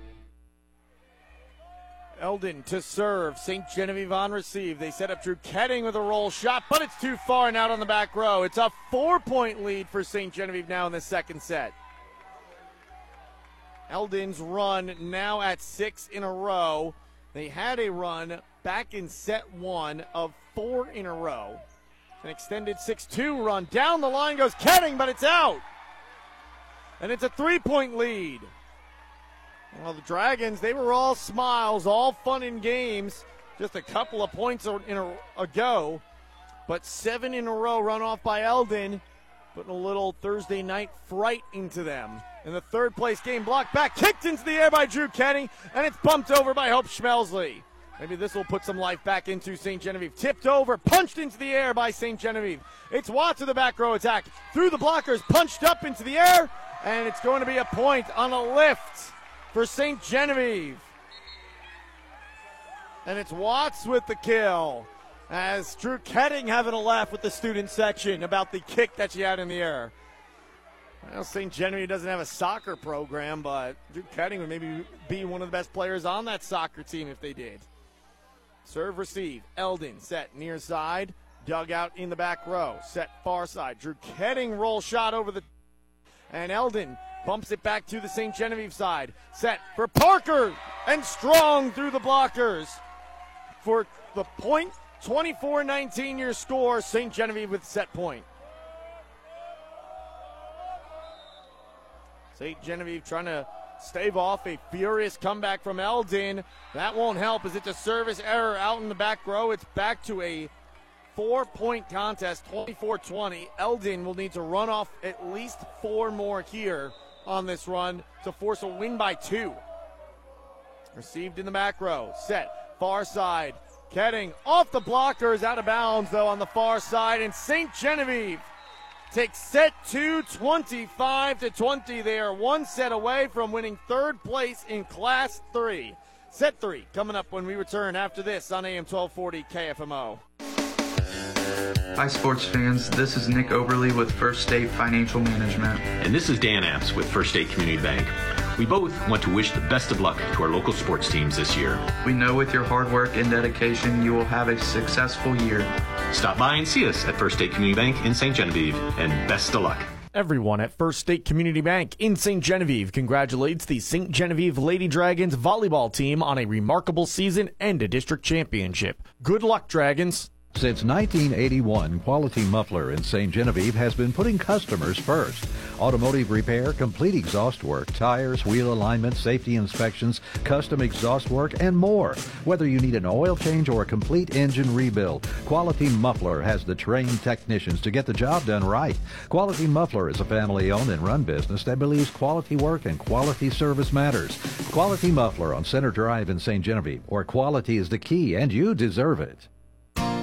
Eldon to serve. St. Genevieve on receive. They set up Drew Ketting with a roll shot, but it's too far and out on the back row. It's a four point lead for St. Genevieve now in the second set. Eldon's run now at six in a row. They had a run back in set one of four in a row. An extended 6 2 run. Down the line goes Ketting, but it's out. And it's a three point lead. Well, the Dragons, they were all smiles, all fun and games just a couple of points in a, ago. But seven in a row run off by Eldon, putting a little Thursday night fright into them. In the third place game, blocked back, kicked into the air by Drew Ketting, and it's bumped over by Hope Schmelsley. Maybe this will put some life back into St. Genevieve. Tipped over, punched into the air by St. Genevieve. It's Watts of the back row attack. Through the blockers, punched up into the air, and it's going to be a point on a lift for St. Genevieve. And it's Watts with the kill. As Drew Ketting having a laugh with the student section about the kick that she had in the air. Well, St. Genevieve doesn't have a soccer program, but Drew Ketting would maybe be one of the best players on that soccer team if they did. Serve receive. Eldon set near side. Dugout in the back row. Set far side. Drew Ketting roll shot over the. And Eldon bumps it back to the St. Genevieve side. Set for Parker and strong through the blockers. For the point, 24 19 your score. St. Genevieve with set point. St. Genevieve trying to stave off a furious comeback from Eldon. That won't help as it's a service error out in the back row. It's back to a four point contest, 24 20. Eldon will need to run off at least four more here on this run to force a win by two. Received in the back row. Set. Far side. Ketting off the blockers, out of bounds though on the far side. And St. Genevieve takes set two, 25 to 20. They are one set away from winning third place in Class 3. Set three coming up when we return after this on AM 1240 KFMO. Hi, sports fans. This is Nick Oberly with First State Financial Management. And this is Dan Apps with First State Community Bank. We both want to wish the best of luck to our local sports teams this year. We know with your hard work and dedication, you will have a successful year. Stop by and see us at First State Community Bank in St. Genevieve, and best of luck. Everyone at First State Community Bank in St. Genevieve congratulates the St. Genevieve Lady Dragons volleyball team on a remarkable season and a district championship. Good luck, Dragons. Since 1981, Quality Muffler in St. Genevieve has been putting customers first. Automotive repair, complete exhaust work, tires, wheel alignment, safety inspections, custom exhaust work, and more. Whether you need an oil change or a complete engine rebuild, Quality Muffler has the trained technicians to get the job done right. Quality Muffler is a family owned and run business that believes quality work and quality service matters. Quality Muffler on Center Drive in St. Genevieve, where quality is the key and you deserve it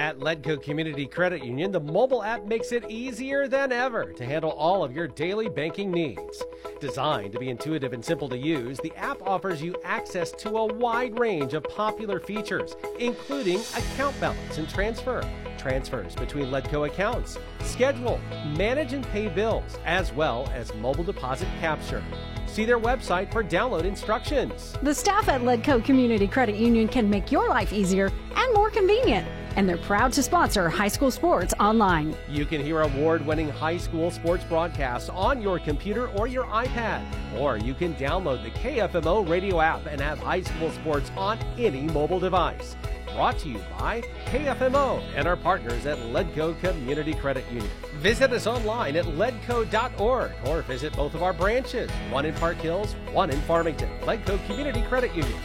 At Ledco Community Credit Union, the mobile app makes it easier than ever to handle all of your daily banking needs. Designed to be intuitive and simple to use, the app offers you access to a wide range of popular features, including account balance and transfer, transfers between Ledco accounts, schedule, manage and pay bills, as well as mobile deposit capture. See their website for download instructions. The staff at Ledco Community Credit Union can make your life easier and more convenient and they're proud to sponsor high school sports online. You can hear award winning high school sports broadcasts on your computer or your iPad, or you can download the KFMO radio app and have high school sports on any mobile device. Brought to you by KFMO and our partners at Ledco Community Credit Union. Visit us online at ledco.org or visit both of our branches, one in Park Hills, one in Farmington. Ledco Community Credit Union.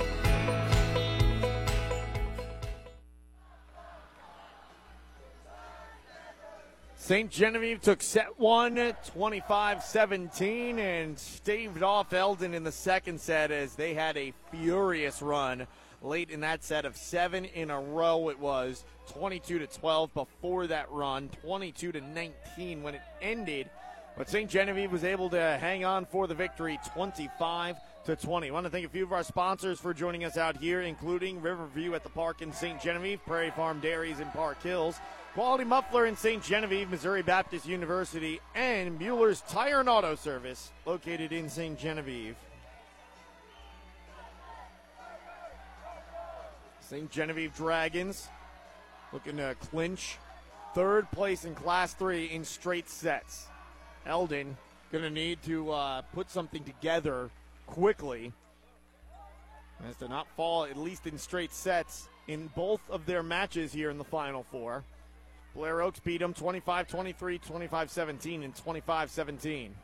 St. Genevieve took set one, 25 17, and staved off Eldon in the second set as they had a furious run late in that set of seven in a row. It was 22 to 12 before that run, 22 to 19 when it ended. But St. Genevieve was able to hang on for the victory 25 to 20. I want to thank a few of our sponsors for joining us out here, including Riverview at the park in St. Genevieve, Prairie Farm Dairies in Park Hills, Quality Muffler in St. Genevieve, Missouri Baptist University, and Mueller's Tire and Auto Service, located in St. Genevieve. St. Genevieve Dragons looking to clinch third place in Class 3 in straight sets. Eldon going to need to uh, put something together quickly as to not fall at least in straight sets in both of their matches here in the Final Four. Blair Oaks beat them 25 23, 25 17, and 25 17.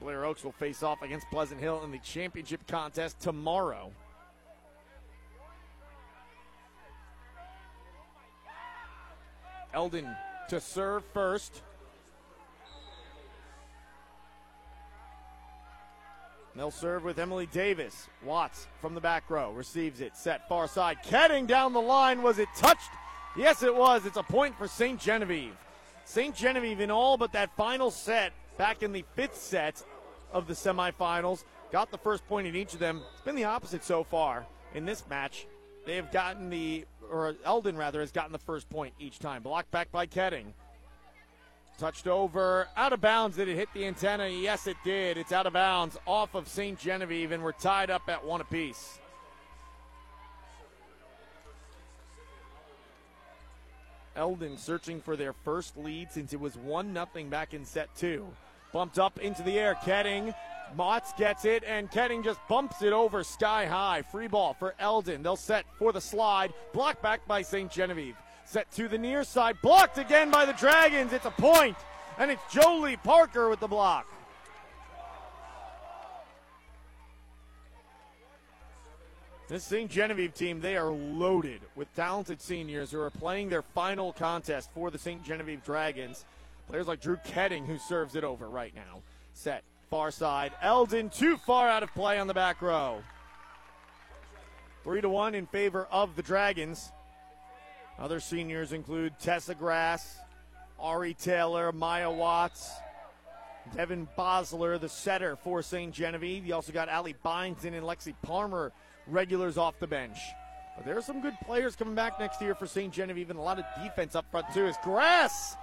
Blair Oaks will face off against Pleasant Hill in the championship contest tomorrow. Eldon to serve first. They'll serve with Emily Davis. Watts from the back row receives it, set far side. Ketting down the line. Was it touched? Yes, it was. It's a point for St. Genevieve. St. Genevieve, in all but that final set, back in the fifth set of the semifinals, got the first point in each of them. It's been the opposite so far in this match. They have gotten the, or Eldon rather, has gotten the first point each time. Blocked back by Ketting. Touched over, out of bounds. Did it hit the antenna? Yes, it did. It's out of bounds off of St. Genevieve, and we're tied up at one apiece. Eldon searching for their first lead since it was 1 0 back in set two. Bumped up into the air. Ketting. Motts gets it, and Ketting just bumps it over sky high. Free ball for Eldon. They'll set for the slide. Blocked back by St. Genevieve. Set to the near side. Blocked again by the Dragons. It's a point, and it's Jolie Parker with the block. This St. Genevieve team, they are loaded with talented seniors who are playing their final contest for the St. Genevieve Dragons. Players like Drew Ketting, who serves it over right now. Set far side. Eldon too far out of play on the back row. Three to one in favor of the Dragons. Other seniors include Tessa Grass, Ari Taylor, Maya Watts, Devin Bosler, the setter for St. Genevieve. You also got Allie Byington and Lexi Palmer regulars off the bench. But there are some good players coming back next year for St. Genevieve and a lot of defense up front, too. As Grass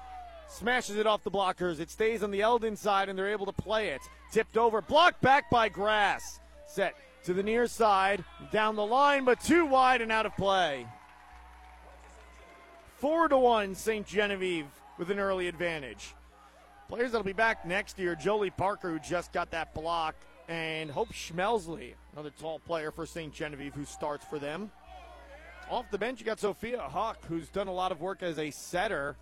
smashes it off the blockers, it stays on the Eldon side and they're able to play it. Tipped over, blocked back by Grass. Set to the near side, down the line, but too wide and out of play. Four to one, St. Genevieve with an early advantage. Players that'll be back next year, Jolie Parker, who just got that block, and Hope Schmelsley, another tall player for St. Genevieve who starts for them. Off the bench, you got Sophia Huck, who's done a lot of work as a setter.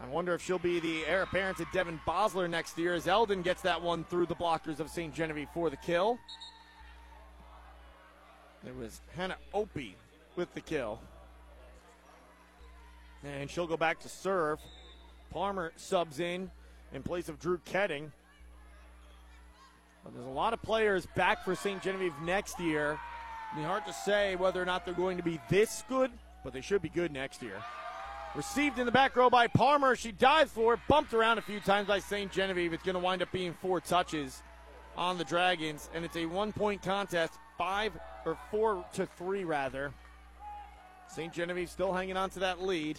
I wonder if she'll be the heir apparent to Devin Bosler next year as Eldon gets that one through the blockers of St. Genevieve for the kill. There was Hannah Opie with the kill. And she'll go back to serve. Palmer subs in in place of Drew Ketting. But there's a lot of players back for St. Genevieve next year. It'd be hard to say whether or not they're going to be this good, but they should be good next year. Received in the back row by Palmer. She dives for it, bumped around a few times by St. Genevieve. It's going to wind up being four touches on the Dragons, and it's a one point contest, five or four to three, rather. St. Genevieve still hanging on to that lead.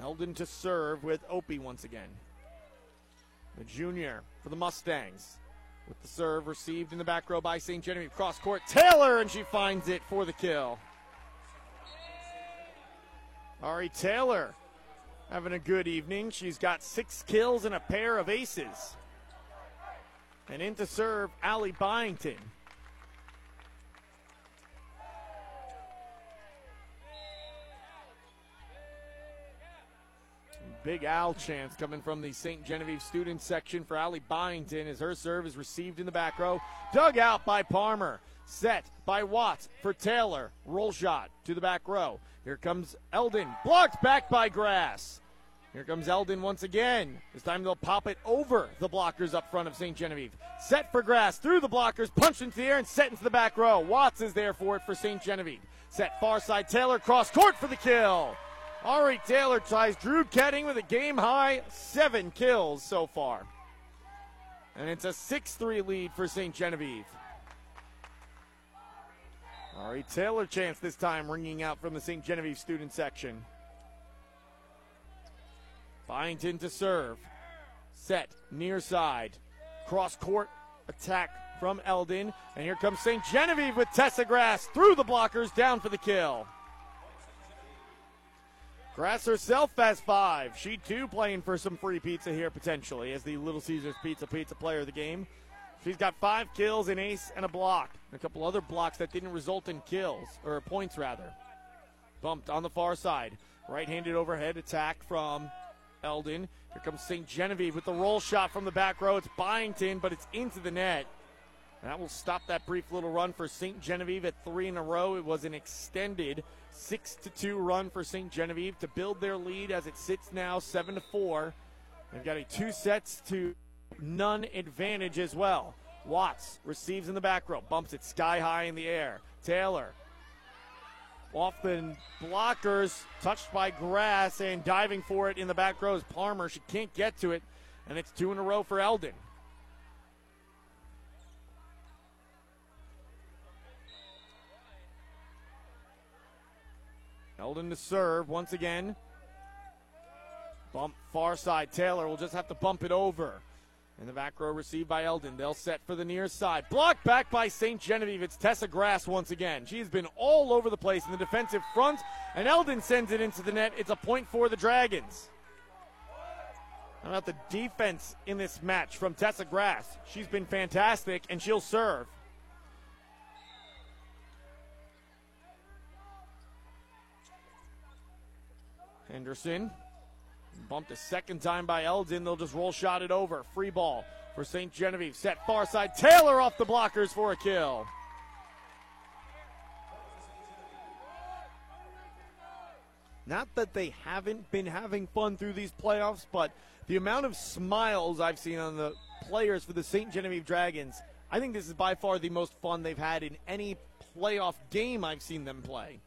Eldon to serve with Opie once again. The junior for the Mustangs with the serve received in the back row by St. Genevieve. Cross court, Taylor, and she finds it for the kill. Ari Taylor having a good evening. She's got six kills and a pair of aces. And in to serve, Allie Byington. Big Al chance coming from the St. Genevieve student section for Allie Byington as her serve is received in the back row. Dug out by Palmer. Set by Watts for Taylor. Roll shot to the back row. Here comes Eldon. Blocked back by Grass. Here comes Eldon once again. This time they'll pop it over the blockers up front of St. Genevieve. Set for Grass through the blockers, punched into the air and set into the back row. Watts is there for it for St. Genevieve. Set far side Taylor cross court for the kill. Ari Taylor ties Drew Ketting with a game high seven kills so far. And it's a 6 3 lead for St. Genevieve. Ari Taylor chance this time ringing out from the St. Genevieve student section. Byington to serve. Set near side. Cross court attack from Eldon. And here comes St. Genevieve with Tessa Grass through the blockers down for the kill. Grass herself has five. She too playing for some free pizza here potentially as the Little Caesars Pizza Pizza player of the game. She's got five kills, an ace, and a block. And a couple other blocks that didn't result in kills, or points rather. Bumped on the far side. Right handed overhead attack from Eldon. Here comes St. Genevieve with the roll shot from the back row. It's Byington, but it's into the net. That will stop that brief little run for St. Genevieve at three in a row. It was an extended six to two run for St. Genevieve to build their lead as it sits now seven to four. They've got a two sets to none advantage as well. Watts receives in the back row, bumps it sky high in the air. Taylor off the blockers, touched by grass, and diving for it in the back row is Palmer. She can't get to it, and it's two in a row for Eldon. Eldon to serve once again. Bump far side. Taylor will just have to bump it over. In the back row, received by Eldon. They'll set for the near side. Blocked back by St. Genevieve. It's Tessa Grass once again. She's been all over the place in the defensive front, and Eldon sends it into the net. It's a point for the Dragons. How about the defense in this match from Tessa Grass? She's been fantastic, and she'll serve. Henderson bumped a second time by Eldon. They'll just roll shot it over. Free ball for St. Genevieve. Set far side. Taylor off the blockers for a kill. Not that they haven't been having fun through these playoffs, but the amount of smiles I've seen on the players for the St. Genevieve Dragons, I think this is by far the most fun they've had in any playoff game I've seen them play.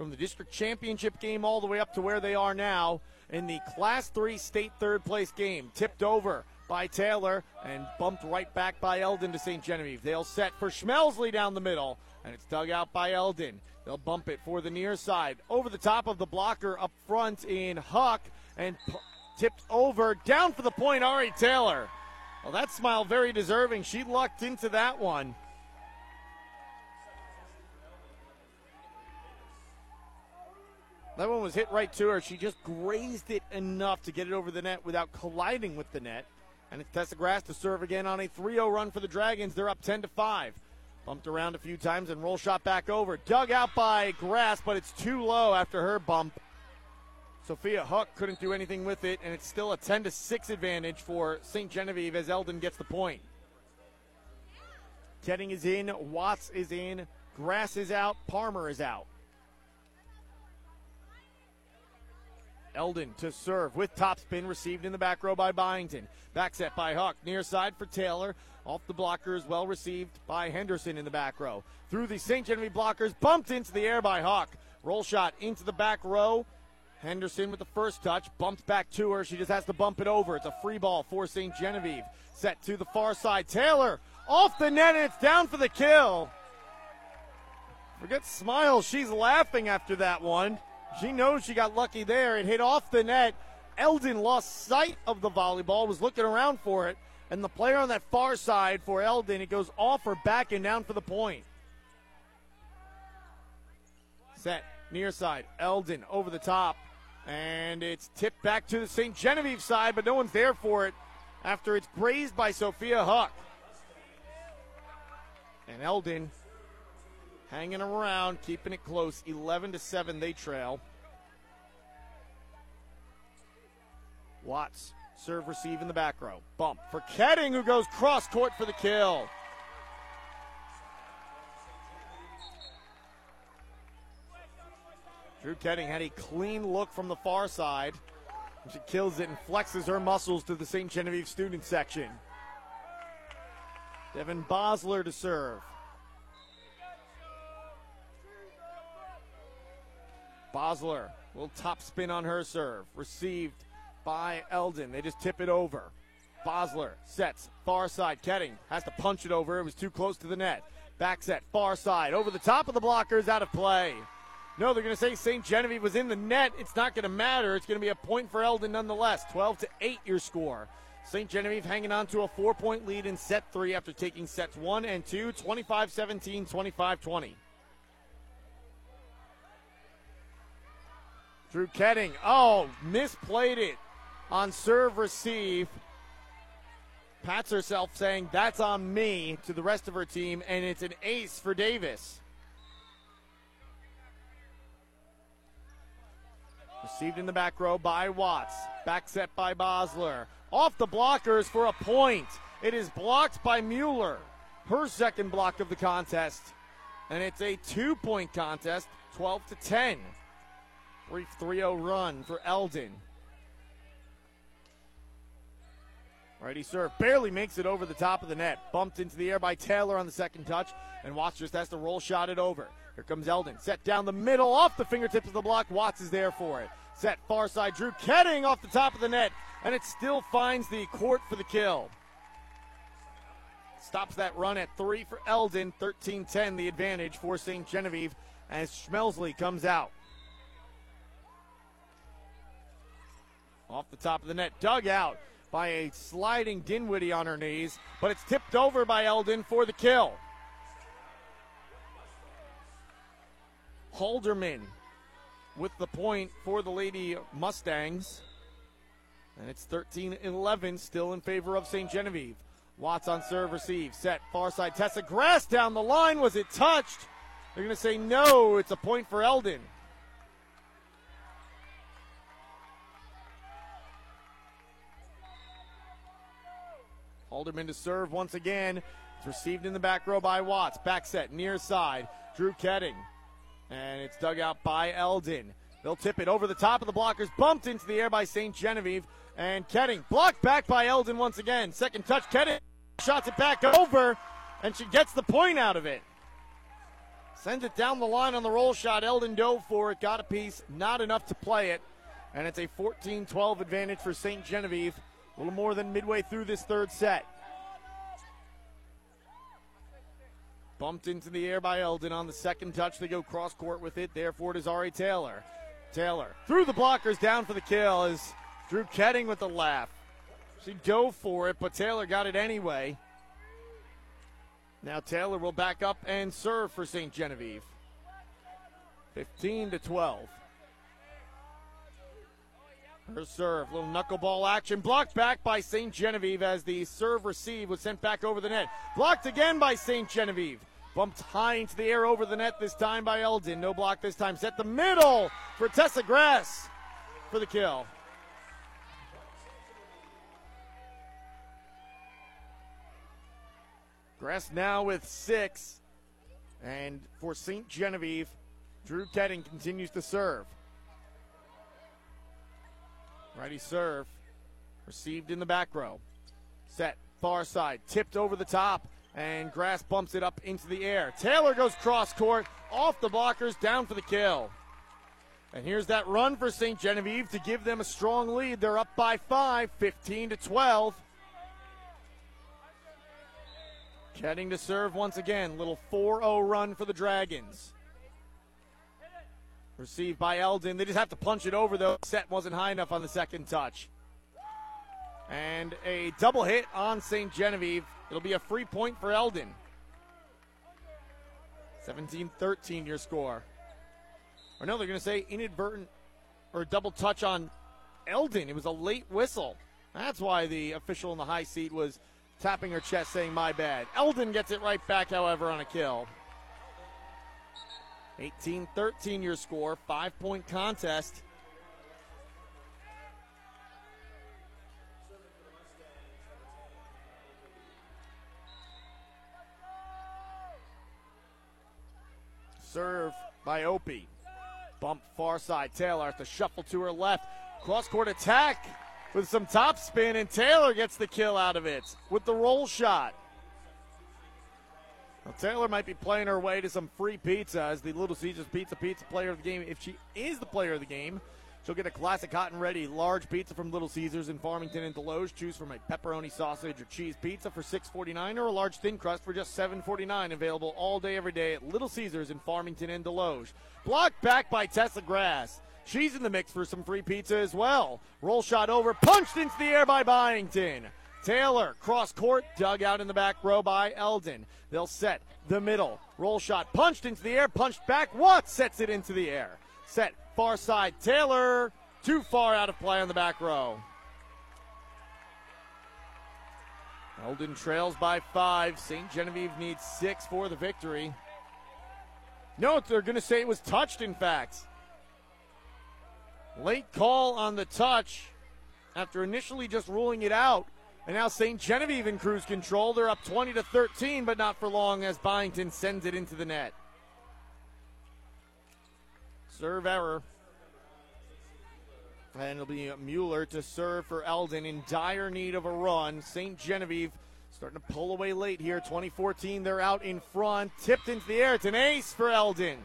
From the district championship game all the way up to where they are now in the Class 3 state third place game. Tipped over by Taylor and bumped right back by Eldon to St. Genevieve. They'll set for Schmelsley down the middle, and it's dug out by Eldon. They'll bump it for the near side. Over the top of the blocker up front in Huck, and p- tipped over. Down for the point, Ari Taylor. Well, that smile very deserving. She lucked into that one. That one was hit right to her. She just grazed it enough to get it over the net without colliding with the net. And it's Tessa Grass to serve again on a 3 0 run for the Dragons. They're up 10 to 5. Bumped around a few times and roll shot back over. Dug out by Grass, but it's too low after her bump. Sophia Huck couldn't do anything with it, and it's still a 10 to 6 advantage for St. Genevieve as Eldon gets the point. Ketting is in, Watts is in, Grass is out, Palmer is out. Eldon to serve with topspin received in the back row by Byington. Back set by Huck. Near side for Taylor. Off the blockers, well received by Henderson in the back row. Through the St. Genevieve blockers, bumped into the air by Huck. Roll shot into the back row. Henderson with the first touch, bumped back to her. She just has to bump it over. It's a free ball for St. Genevieve. Set to the far side. Taylor off the net, and it's down for the kill. Forget Smiles. She's laughing after that one. She knows she got lucky there. It hit off the net. Eldon lost sight of the volleyball, was looking around for it, and the player on that far side for Eldon, it goes off her back and down for the point. Set near side. Eldon over the top, and it's tipped back to the St. Genevieve side, but no one's there for it after it's grazed by Sophia Huck. And Eldon hanging around, keeping it close. 11 to 7, they trail. Watts serve receive in the back row. Bump for Ketting, who goes cross court for the kill. Drew Ketting had a clean look from the far side. She kills it and flexes her muscles to the St. Genevieve student section. Devin Bosler to serve. Bosler will top spin on her serve. Received by Eldon. They just tip it over. Bosler sets far side. Ketting has to punch it over. It was too close to the net. Back set far side over the top of the blockers out of play. No, they're going to say St. Genevieve was in the net. It's not going to matter. It's going to be a point for Eldon nonetheless. 12 to 8 your score. St. Genevieve hanging on to a four point lead in set three after taking sets one and two, 25 17, 25 20. Drew Ketting. Oh, misplayed it on serve receive. Pats herself saying, That's on me to the rest of her team, and it's an ace for Davis. Received in the back row by Watts. Back set by Bosler. Off the blockers for a point. It is blocked by Mueller. Her second block of the contest. And it's a two point contest, 12 to 10. Brief 3 0 run for Eldon. Righty serve barely makes it over the top of the net. Bumped into the air by Taylor on the second touch, and Watts just has to roll shot it over. Here comes Eldon. Set down the middle, off the fingertips of the block. Watts is there for it. Set far side. Drew Ketting off the top of the net, and it still finds the court for the kill. Stops that run at three for Eldon. 13 10, the advantage for St. Genevieve as Schmelsley comes out. Off the top of the net, dug out by a sliding Dinwiddie on her knees, but it's tipped over by Eldon for the kill. Halderman with the point for the Lady Mustangs. And it's 13 11, still in favor of St. Genevieve. Watts on serve, receive, set, far side. Tessa Grass down the line. Was it touched? They're going to say no. It's a point for Eldon. Halderman to serve once again. It's received in the back row by Watts. Back set, near side. Drew Ketting. And it's dug out by Eldon. They'll tip it over the top of the blockers, bumped into the air by St. Genevieve. And Ketting blocked back by Eldon once again. Second touch, Ketting shots it back over, and she gets the point out of it. Sends it down the line on the roll shot. Eldon dove for it, got a piece, not enough to play it. And it's a 14 12 advantage for St. Genevieve, a little more than midway through this third set. Bumped into the air by Eldon on the second touch. They go cross court with it. Therefore, it is Ari Taylor. Taylor through the blockers down for the kill is Drew Ketting with the laugh. She dove for it, but Taylor got it anyway. Now Taylor will back up and serve for St. Genevieve. 15 to 12. Her serve, little knuckleball action, blocked back by St. Genevieve as the serve receive was sent back over the net. Blocked again by St. Genevieve. Bumped high into the air over the net this time by Eldon. No block this time. Set the middle for Tessa Grass for the kill. Grass now with six. And for St. Genevieve, Drew Ketting continues to serve. Righty serve. Received in the back row. Set far side. Tipped over the top. And Grass bumps it up into the air. Taylor goes cross court. Off the blockers. Down for the kill. And here's that run for St. Genevieve to give them a strong lead. They're up by five, 15 to 12. Ketting to serve once again. Little 4 0 run for the Dragons. Received by Eldon. They just have to punch it over, though. Set wasn't high enough on the second touch. And a double hit on St. Genevieve. It'll be a free point for Eldon. 17 13 your score. Or no, they're going to say inadvertent or double touch on Eldon. It was a late whistle. That's why the official in the high seat was tapping her chest saying, My bad. Eldon gets it right back, however, on a kill. 18 13 your score, five point contest. Serve by Opie. Bump far side. Taylor has to shuffle to her left. Cross court attack with some top spin, and Taylor gets the kill out of it with the roll shot. Now, Taylor might be playing her way to some free pizza as the Little Caesars Pizza Pizza player of the game. If she is the player of the game, she'll get a classic hot and ready large pizza from Little Caesars in Farmington and Desloge. Choose from a pepperoni sausage or cheese pizza for $6.49 or a large thin crust for just $7.49. Available all day, every day at Little Caesars in Farmington and Desloge. Blocked back by Tessa Grass. She's in the mix for some free pizza as well. Roll shot over, punched into the air by Byington. Taylor, cross court, dug out in the back row by Eldon. They'll set the middle. Roll shot, punched into the air, punched back. Watts sets it into the air. Set far side. Taylor, too far out of play on the back row. Eldon trails by five. St. Genevieve needs six for the victory. No, they're going to say it was touched, in fact. Late call on the touch after initially just ruling it out. And now St. Genevieve in cruise control. They're up 20 to 13, but not for long as Byington sends it into the net. Serve error. And it'll be Mueller to serve for Eldon in dire need of a run. St. Genevieve Starting to pull away late here. 2014, they're out in front. Tipped into the air. It's an ace for Eldon.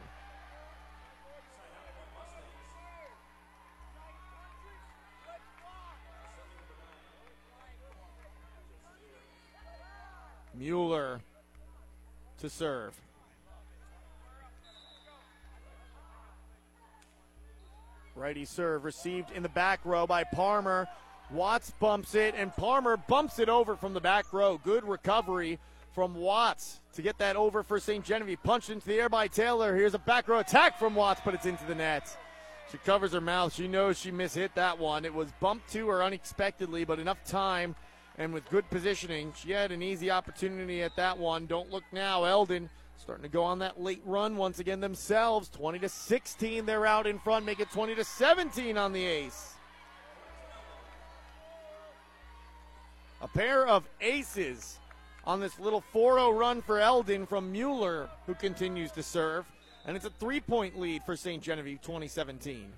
Mueller to serve. Righty serve received in the back row by Palmer. Watts bumps it, and Palmer bumps it over from the back row. Good recovery from Watts to get that over for St. Genevieve. Punched into the air by Taylor. Here's a back row attack from Watts, but it's into the net. She covers her mouth. She knows she mishit that one. It was bumped to her unexpectedly, but enough time and with good positioning. She had an easy opportunity at that one. Don't look now. Eldon starting to go on that late run once again themselves. 20 to 16, they're out in front, make it 20 to 17 on the ace. A pair of aces on this little 4 0 run for Eldon from Mueller, who continues to serve. And it's a three point lead for St. Genevieve 2017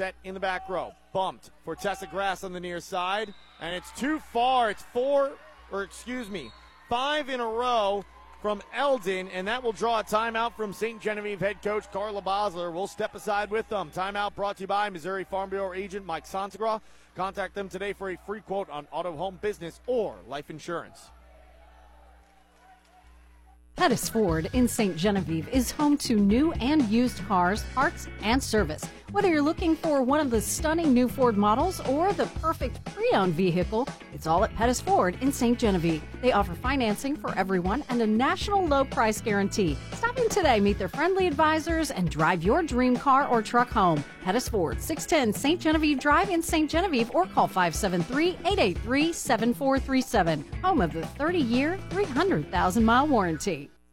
set in the back row. Bumped for Tessa Grass on the near side, and it's too far. It's four, or excuse me, five in a row from Eldon, and that will draw a timeout from St. Genevieve head coach Carla Bosler. We'll step aside with them. Timeout brought to you by Missouri Farm Bureau agent Mike Santagra. Contact them today for a free quote on auto, home, business, or life insurance. Pettis Ford in St. Genevieve is home to new and used cars, parts, and service. Whether you're looking for one of the stunning new Ford models or the perfect pre-owned vehicle, it's all at Pettis Ford in St. Genevieve. They offer financing for everyone and a national low price guarantee. Stop in today, meet their friendly advisors, and drive your dream car or truck home. Pettis Ford, 610 St. Genevieve Drive in St. Genevieve or call 573-883-7437. Home of the 30-year, 300,000 mile warranty.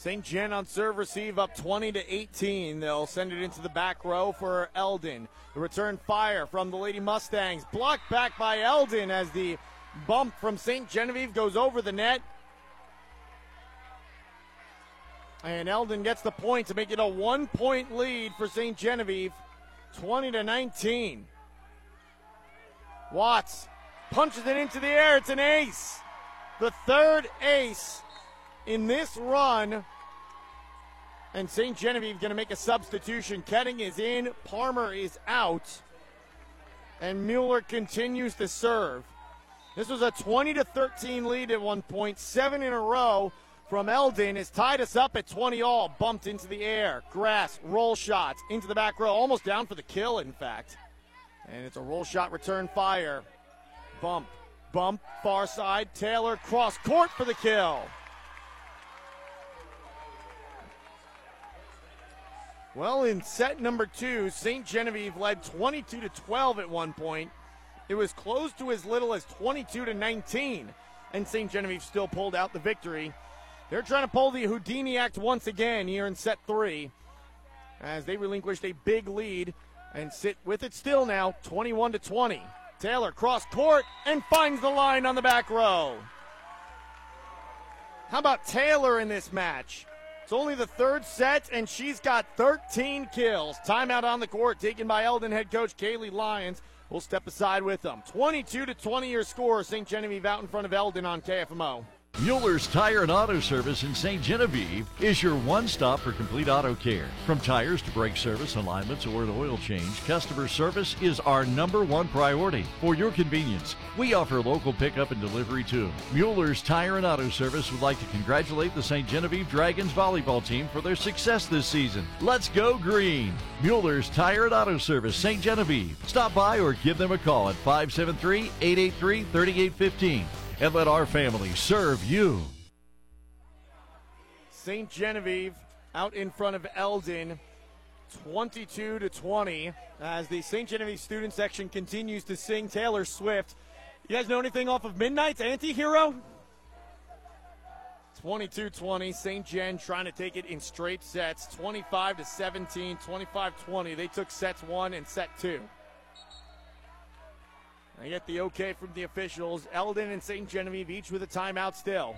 St. Jen on serve receive up 20 to 18. They'll send it into the back row for Eldon. The return fire from the Lady Mustangs. Blocked back by Eldon as the bump from St. Genevieve goes over the net. And Eldon gets the point to make it a one point lead for St. Genevieve, 20 to 19. Watts punches it into the air. It's an ace. The third ace in this run. And St. Genevieve going to make a substitution. Ketting is in, Palmer is out, and Mueller continues to serve. This was a 20 to 13 lead at one point, seven in a row from Eldon has tied us up at 20 all. Bumped into the air. Grass, roll shots into the back row, almost down for the kill, in fact. And it's a roll shot return fire. Bump, bump, far side. Taylor cross court for the kill. Well, in set number two, St. Genevieve led 22 to 12 at one point. It was close to as little as 22 to 19, and St. Genevieve still pulled out the victory. They're trying to pull the Houdini act once again here in set three, as they relinquished a big lead and sit with it still now, 21 to 20. Taylor cross court and finds the line on the back row. How about Taylor in this match? It's only the third set, and she's got 13 kills. Timeout on the court taken by Eldon head coach Kaylee Lyons. We'll step aside with them. 22 to 20 your score. St. Genevieve out in front of Eldon on KFMO. Mueller's Tire and Auto Service in St. Genevieve is your one stop for complete auto care. From tires to brake service, alignments, or an oil change, customer service is our number one priority. For your convenience, we offer local pickup and delivery too. Mueller's Tire and Auto Service would like to congratulate the St. Genevieve Dragons volleyball team for their success this season. Let's go green! Mueller's Tire and Auto Service, St. Genevieve. Stop by or give them a call at 573 883 3815 and let our family serve you. St. Genevieve out in front of Eldon, 22 to 20, as the St. Genevieve student section continues to sing Taylor Swift. You guys know anything off of Midnights Anti-Hero? 22-20, St. Jen trying to take it in straight sets, 25 to 17, 25-20. They took sets one and set two. I get the okay from the officials. Eldon and St. Genevieve each with a timeout still.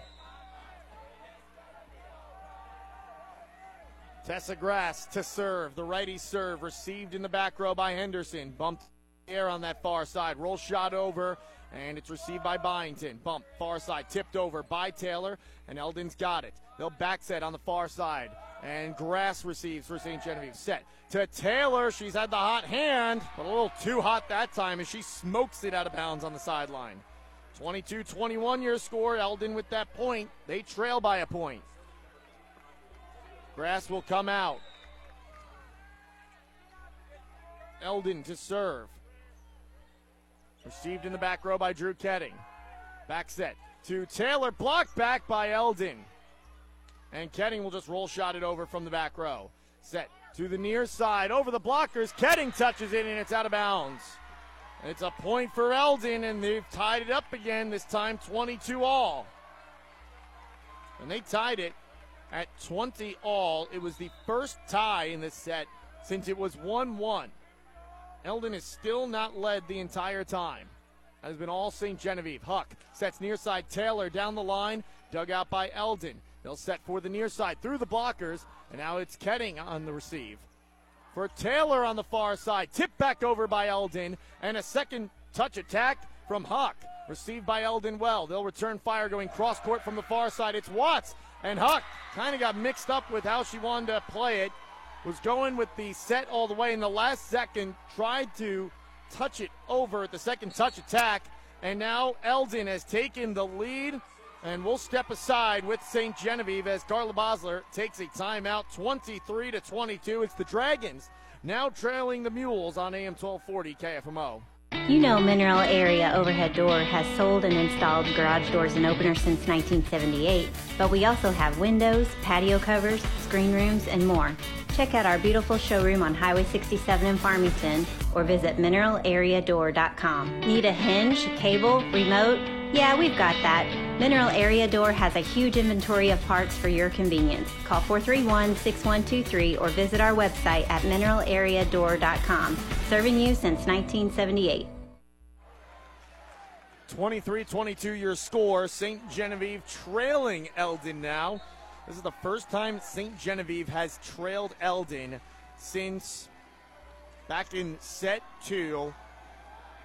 Tessa Grass to serve. The righty serve received in the back row by Henderson. Bumped air on that far side. Roll shot over, and it's received by Byington. Bump far side, tipped over by Taylor, and Eldon's got it. They'll back set on the far side, and Grass receives for St. Genevieve. Set to Taylor. She's had the hot hand, but a little too hot that time as she smokes it out of bounds on the sideline. 22 21 your score. Eldon with that point. They trail by a point. Grass will come out. Eldon to serve. Received in the back row by Drew Ketting. Back set to Taylor, blocked back by Eldon. And Ketting will just roll shot it over from the back row. Set to the near side, over the blockers. Ketting touches it, and it's out of bounds. It's a point for Eldon, and they've tied it up again, this time 22 all. And they tied it at 20 all. It was the first tie in this set since it was 1 1. Eldon has still not led the entire time. Has been all St. Genevieve. Huck sets near side Taylor down the line, dug out by Eldon. They'll set for the near side through the blockers, and now it's Ketting on the receive. For Taylor on the far side, tipped back over by Eldon, and a second touch attack from Huck. Received by Eldon well. They'll return fire going cross court from the far side. It's Watts, and Huck kind of got mixed up with how she wanted to play it. Was going with the set all the way in the last second, tried to touch it over at the second touch attack, and now Eldon has taken the lead and we'll step aside with St. Genevieve as Carla Bosler takes a timeout 23 to 22. It's the Dragons now trailing the Mules on AM 1240 KFMO. You know Mineral Area Overhead Door has sold and installed garage doors and openers since 1978, but we also have windows, patio covers, screen rooms, and more. Check out our beautiful showroom on Highway 67 in Farmington or visit mineralareadoor.com. Need a hinge, cable, remote? Yeah, we've got that. Mineral Area Door has a huge inventory of parts for your convenience. Call 431-6123 or visit our website at mineralareadoor.com. Serving you since 1978. 23-22 your score. St. Genevieve trailing Eldon now. This is the first time St. Genevieve has trailed Eldon since back in set two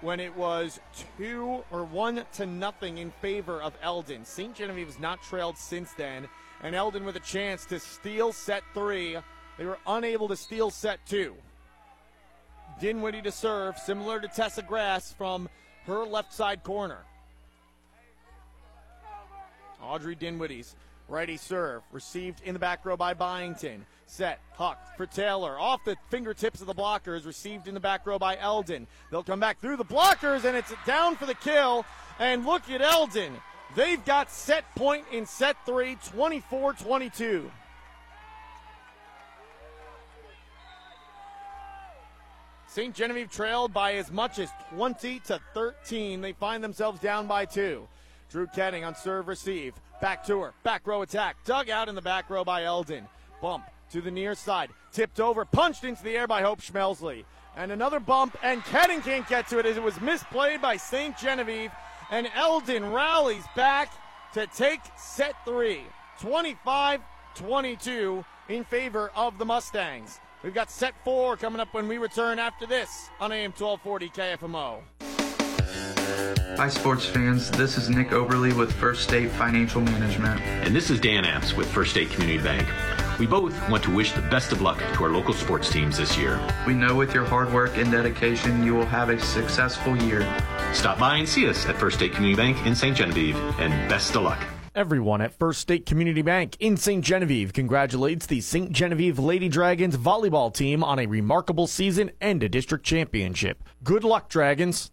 when it was two or one to nothing in favor of Eldon. St. Genevieve has not trailed since then, and Eldon with a chance to steal set three. They were unable to steal set two. Dinwiddie to serve, similar to Tessa Grass from her left side corner. Audrey Dinwiddie's righty serve, received in the back row by Byington. Set, Huck for Taylor. Off the fingertips of the blockers, received in the back row by Eldon. They'll come back through the blockers, and it's down for the kill. And look at Eldon. They've got set point in set three, 24 22. St. Genevieve trailed by as much as 20 to 13. They find themselves down by two. Drew Ketting on serve receive. Back to her. Back row attack. Dug out in the back row by Eldon. Bump to the near side. Tipped over. Punched into the air by Hope Schmelsley. And another bump, and Ketting can't get to it as it was misplayed by St. Genevieve. And Eldon rallies back to take set three. 25 22 in favor of the Mustangs. We've got set four coming up when we return after this on AM 1240 KFMO. Hi, sports fans. This is Nick Oberly with First State Financial Management. And this is Dan Apps with First State Community Bank. We both want to wish the best of luck to our local sports teams this year. We know with your hard work and dedication, you will have a successful year. Stop by and see us at First State Community Bank in St. Genevieve, and best of luck. Everyone at First State Community Bank in St. Genevieve congratulates the St. Genevieve Lady Dragons volleyball team on a remarkable season and a district championship. Good luck, Dragons.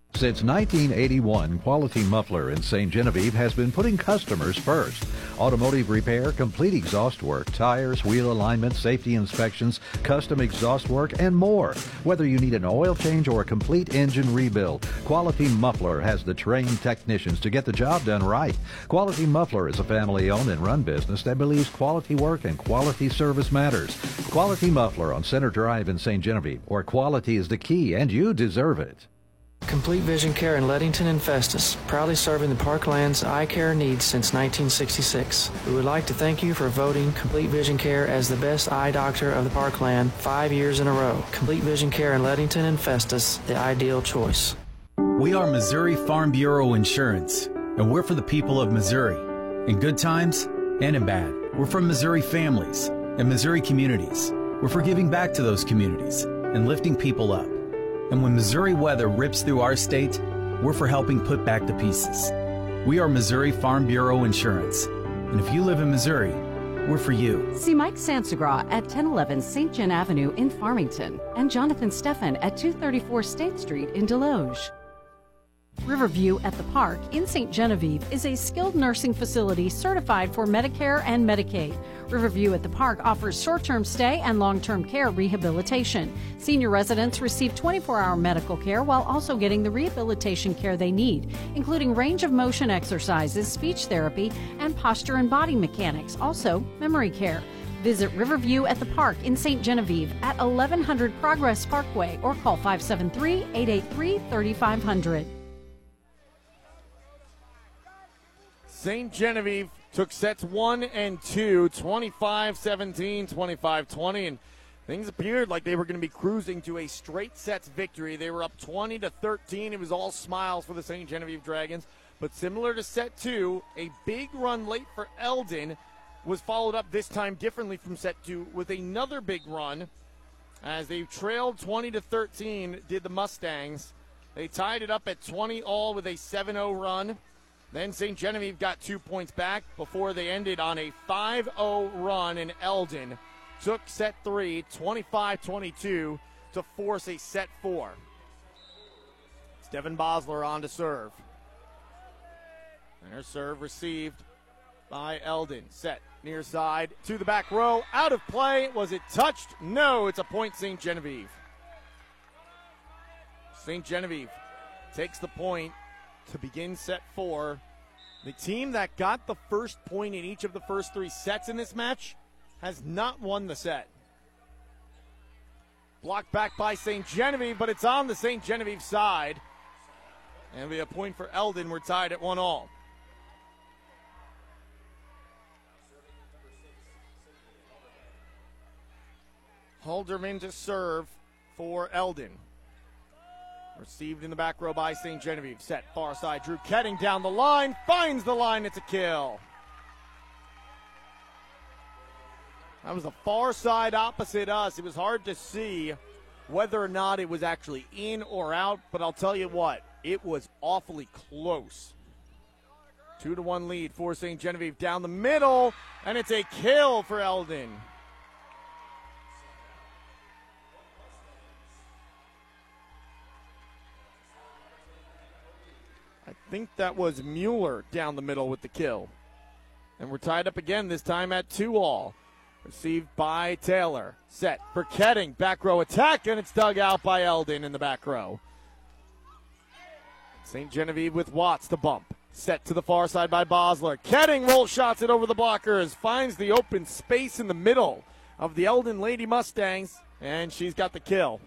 Since 1981, Quality Muffler in St. Genevieve has been putting customers first. Automotive repair, complete exhaust work, tires, wheel alignment, safety inspections, custom exhaust work, and more. Whether you need an oil change or a complete engine rebuild, Quality Muffler has the trained technicians to get the job done right. Quality Muffler is a family owned and run business that believes quality work and quality service matters. Quality Muffler on Center Drive in St. Genevieve, where quality is the key and you deserve it. Complete Vision Care in Leadington and Festus, proudly serving the Parkland's eye care needs since 1966. We would like to thank you for voting Complete Vision Care as the best eye doctor of the Parkland five years in a row. Complete Vision Care in Leadington and Festus, the ideal choice. We are Missouri Farm Bureau Insurance, and we're for the people of Missouri. In good times and in bad. We're from Missouri families and Missouri communities. We're for giving back to those communities and lifting people up. And when Missouri weather rips through our state, we're for helping put back the pieces. We are Missouri Farm Bureau Insurance. And if you live in Missouri, we're for you. See Mike Sansagra at 1011 St. John Avenue in Farmington and Jonathan Steffen at 234 State Street in Desloge. Riverview at the Park in St. Genevieve is a skilled nursing facility certified for Medicare and Medicaid. Riverview at the Park offers short term stay and long term care rehabilitation. Senior residents receive 24 hour medical care while also getting the rehabilitation care they need, including range of motion exercises, speech therapy, and posture and body mechanics, also memory care. Visit Riverview at the Park in St. Genevieve at 1100 Progress Parkway or call 573 883 3500. St. Genevieve took sets one and two, 25 17, 25 20, and things appeared like they were going to be cruising to a straight sets victory. They were up 20 to 13. It was all smiles for the St. Genevieve Dragons. But similar to set two, a big run late for Eldon was followed up this time differently from set two with another big run as they trailed 20 to 13 did the Mustangs. They tied it up at 20 all with a 7-0 run. Then St. Genevieve got two points back before they ended on a 5 0 run, and Eldon took set three, 25 22, to force a set four. Devin Bosler on to serve. And her serve received by Eldon. Set near side to the back row. Out of play. Was it touched? No, it's a point, St. Genevieve. St. Genevieve takes the point to begin set four. The team that got the first point in each of the first three sets in this match has not won the set. Blocked back by St. Genevieve, but it's on the St. Genevieve side. And we have a point for Eldon. We're tied at one all. Halderman to serve for Eldon. Received in the back row by St. Genevieve. Set far side. Drew Ketting down the line. Finds the line. It's a kill. That was the far side opposite us. It was hard to see whether or not it was actually in or out, but I'll tell you what, it was awfully close. Two to one lead for St. Genevieve down the middle, and it's a kill for Eldon. Think that was Mueller down the middle with the kill. And we're tied up again, this time at two all. Received by Taylor. Set for Ketting. Back row attack, and it's dug out by Eldon in the back row. St. Genevieve with Watts to bump. Set to the far side by Bosler. Ketting roll shots it over the blockers. Finds the open space in the middle of the Eldon Lady Mustangs, and she's got the kill.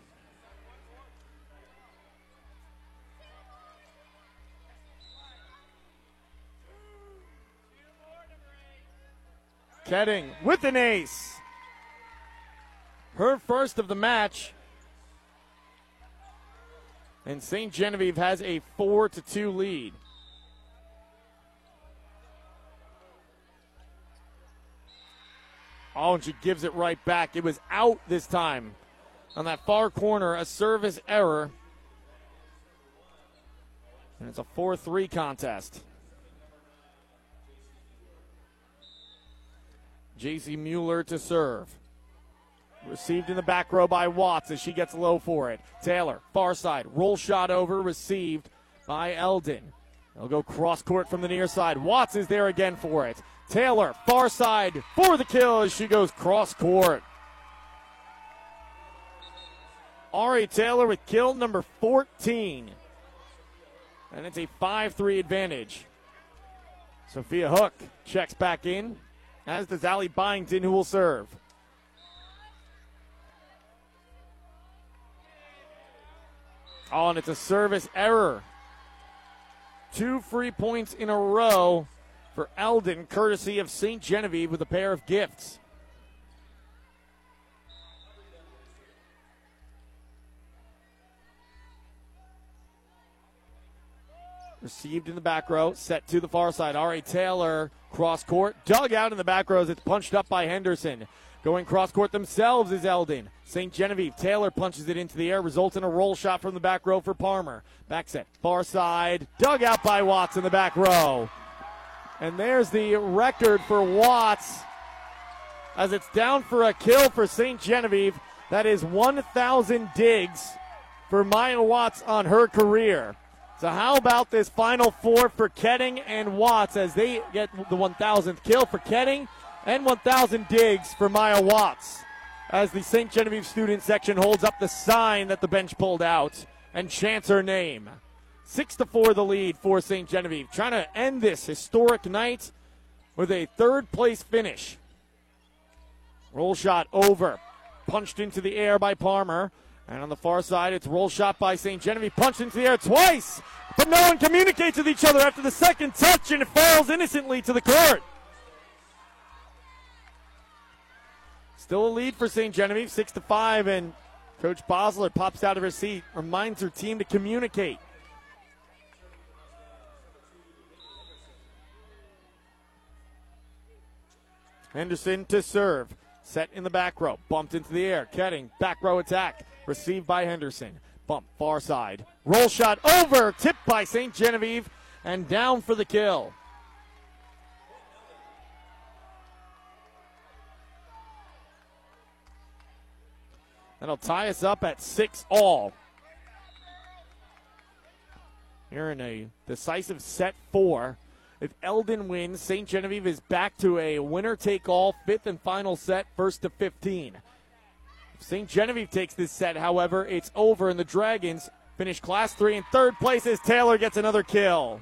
Ketting with an ace. Her first of the match. And St. Genevieve has a 4 to 2 lead. Oh, and she gives it right back. It was out this time on that far corner, a service error. And it's a 4 3 contest. JC Mueller to serve. Received in the back row by Watts as she gets low for it. Taylor, far side, roll shot over, received by Eldon. They'll go cross court from the near side. Watts is there again for it. Taylor, far side for the kill as she goes cross court. Ari Taylor with kill number 14. And it's a 5 3 advantage. Sophia Hook checks back in, as does Allie Byington, who will serve. Oh, and it's a service error. Two free points in a row for Eldon, courtesy of St. Genevieve with a pair of gifts. Received in the back row, set to the far side. Ari Taylor, cross court, dug out in the back rows. it's punched up by Henderson. Going cross court themselves is Eldon. St. Genevieve, Taylor punches it into the air, results in a roll shot from the back row for Parmer. Back set, far side, dug out by Watts in the back row. And there's the record for Watts as it's down for a kill for St. Genevieve. That is 1,000 digs for Maya Watts on her career. So how about this final four for Ketting and Watts as they get the 1,000th kill for Ketting and 1,000 digs for Maya Watts as the St. Genevieve student section holds up the sign that the bench pulled out and chants her name. Six to four, the lead for St. Genevieve, trying to end this historic night with a third place finish. Roll shot over, punched into the air by Parmer. And on the far side, it's roll shot by St. Genevieve, punched into the air twice, but no one communicates with each other after the second touch, and it falls innocently to the court. Still a lead for St. Genevieve, six to five, and Coach Bosler pops out of her seat, reminds her team to communicate. Henderson to serve. Set in the back row. Bumped into the air. Ketting. Back row attack. Received by Henderson. Bump far side. Roll shot over. Tipped by St. Genevieve. And down for the kill. That'll tie us up at six all. Here in a decisive set four. If Eldon wins, St. Genevieve is back to a winner take all fifth and final set, first to 15. St. Genevieve takes this set, however, it's over, and the Dragons finish Class 3 in third place as Taylor gets another kill.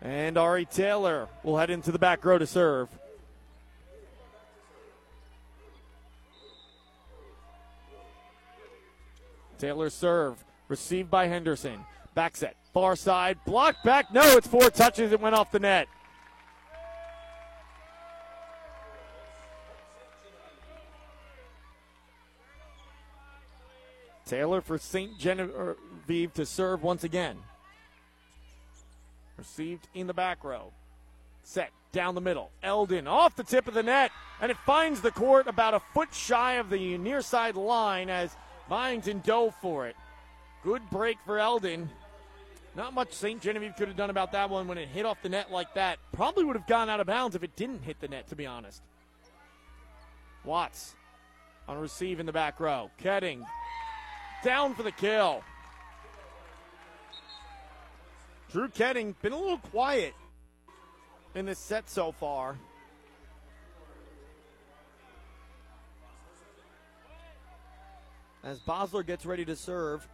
And Ari Taylor will head into the back row to serve. Taylor serve, received by Henderson. Back set, far side, blocked back. No, it's four touches. It went off the net. Taylor for St. Genevieve to serve once again. Received in the back row. Set down the middle. Eldon off the tip of the net, and it finds the court about a foot shy of the near side line as Byington dove for it. Good break for Eldon. Not much St. Genevieve could have done about that one when it hit off the net like that. Probably would have gone out of bounds if it didn't hit the net, to be honest. Watts on receive in the back row. Ketting down for the kill. Drew Ketting been a little quiet in this set so far. As Bosler gets ready to serve,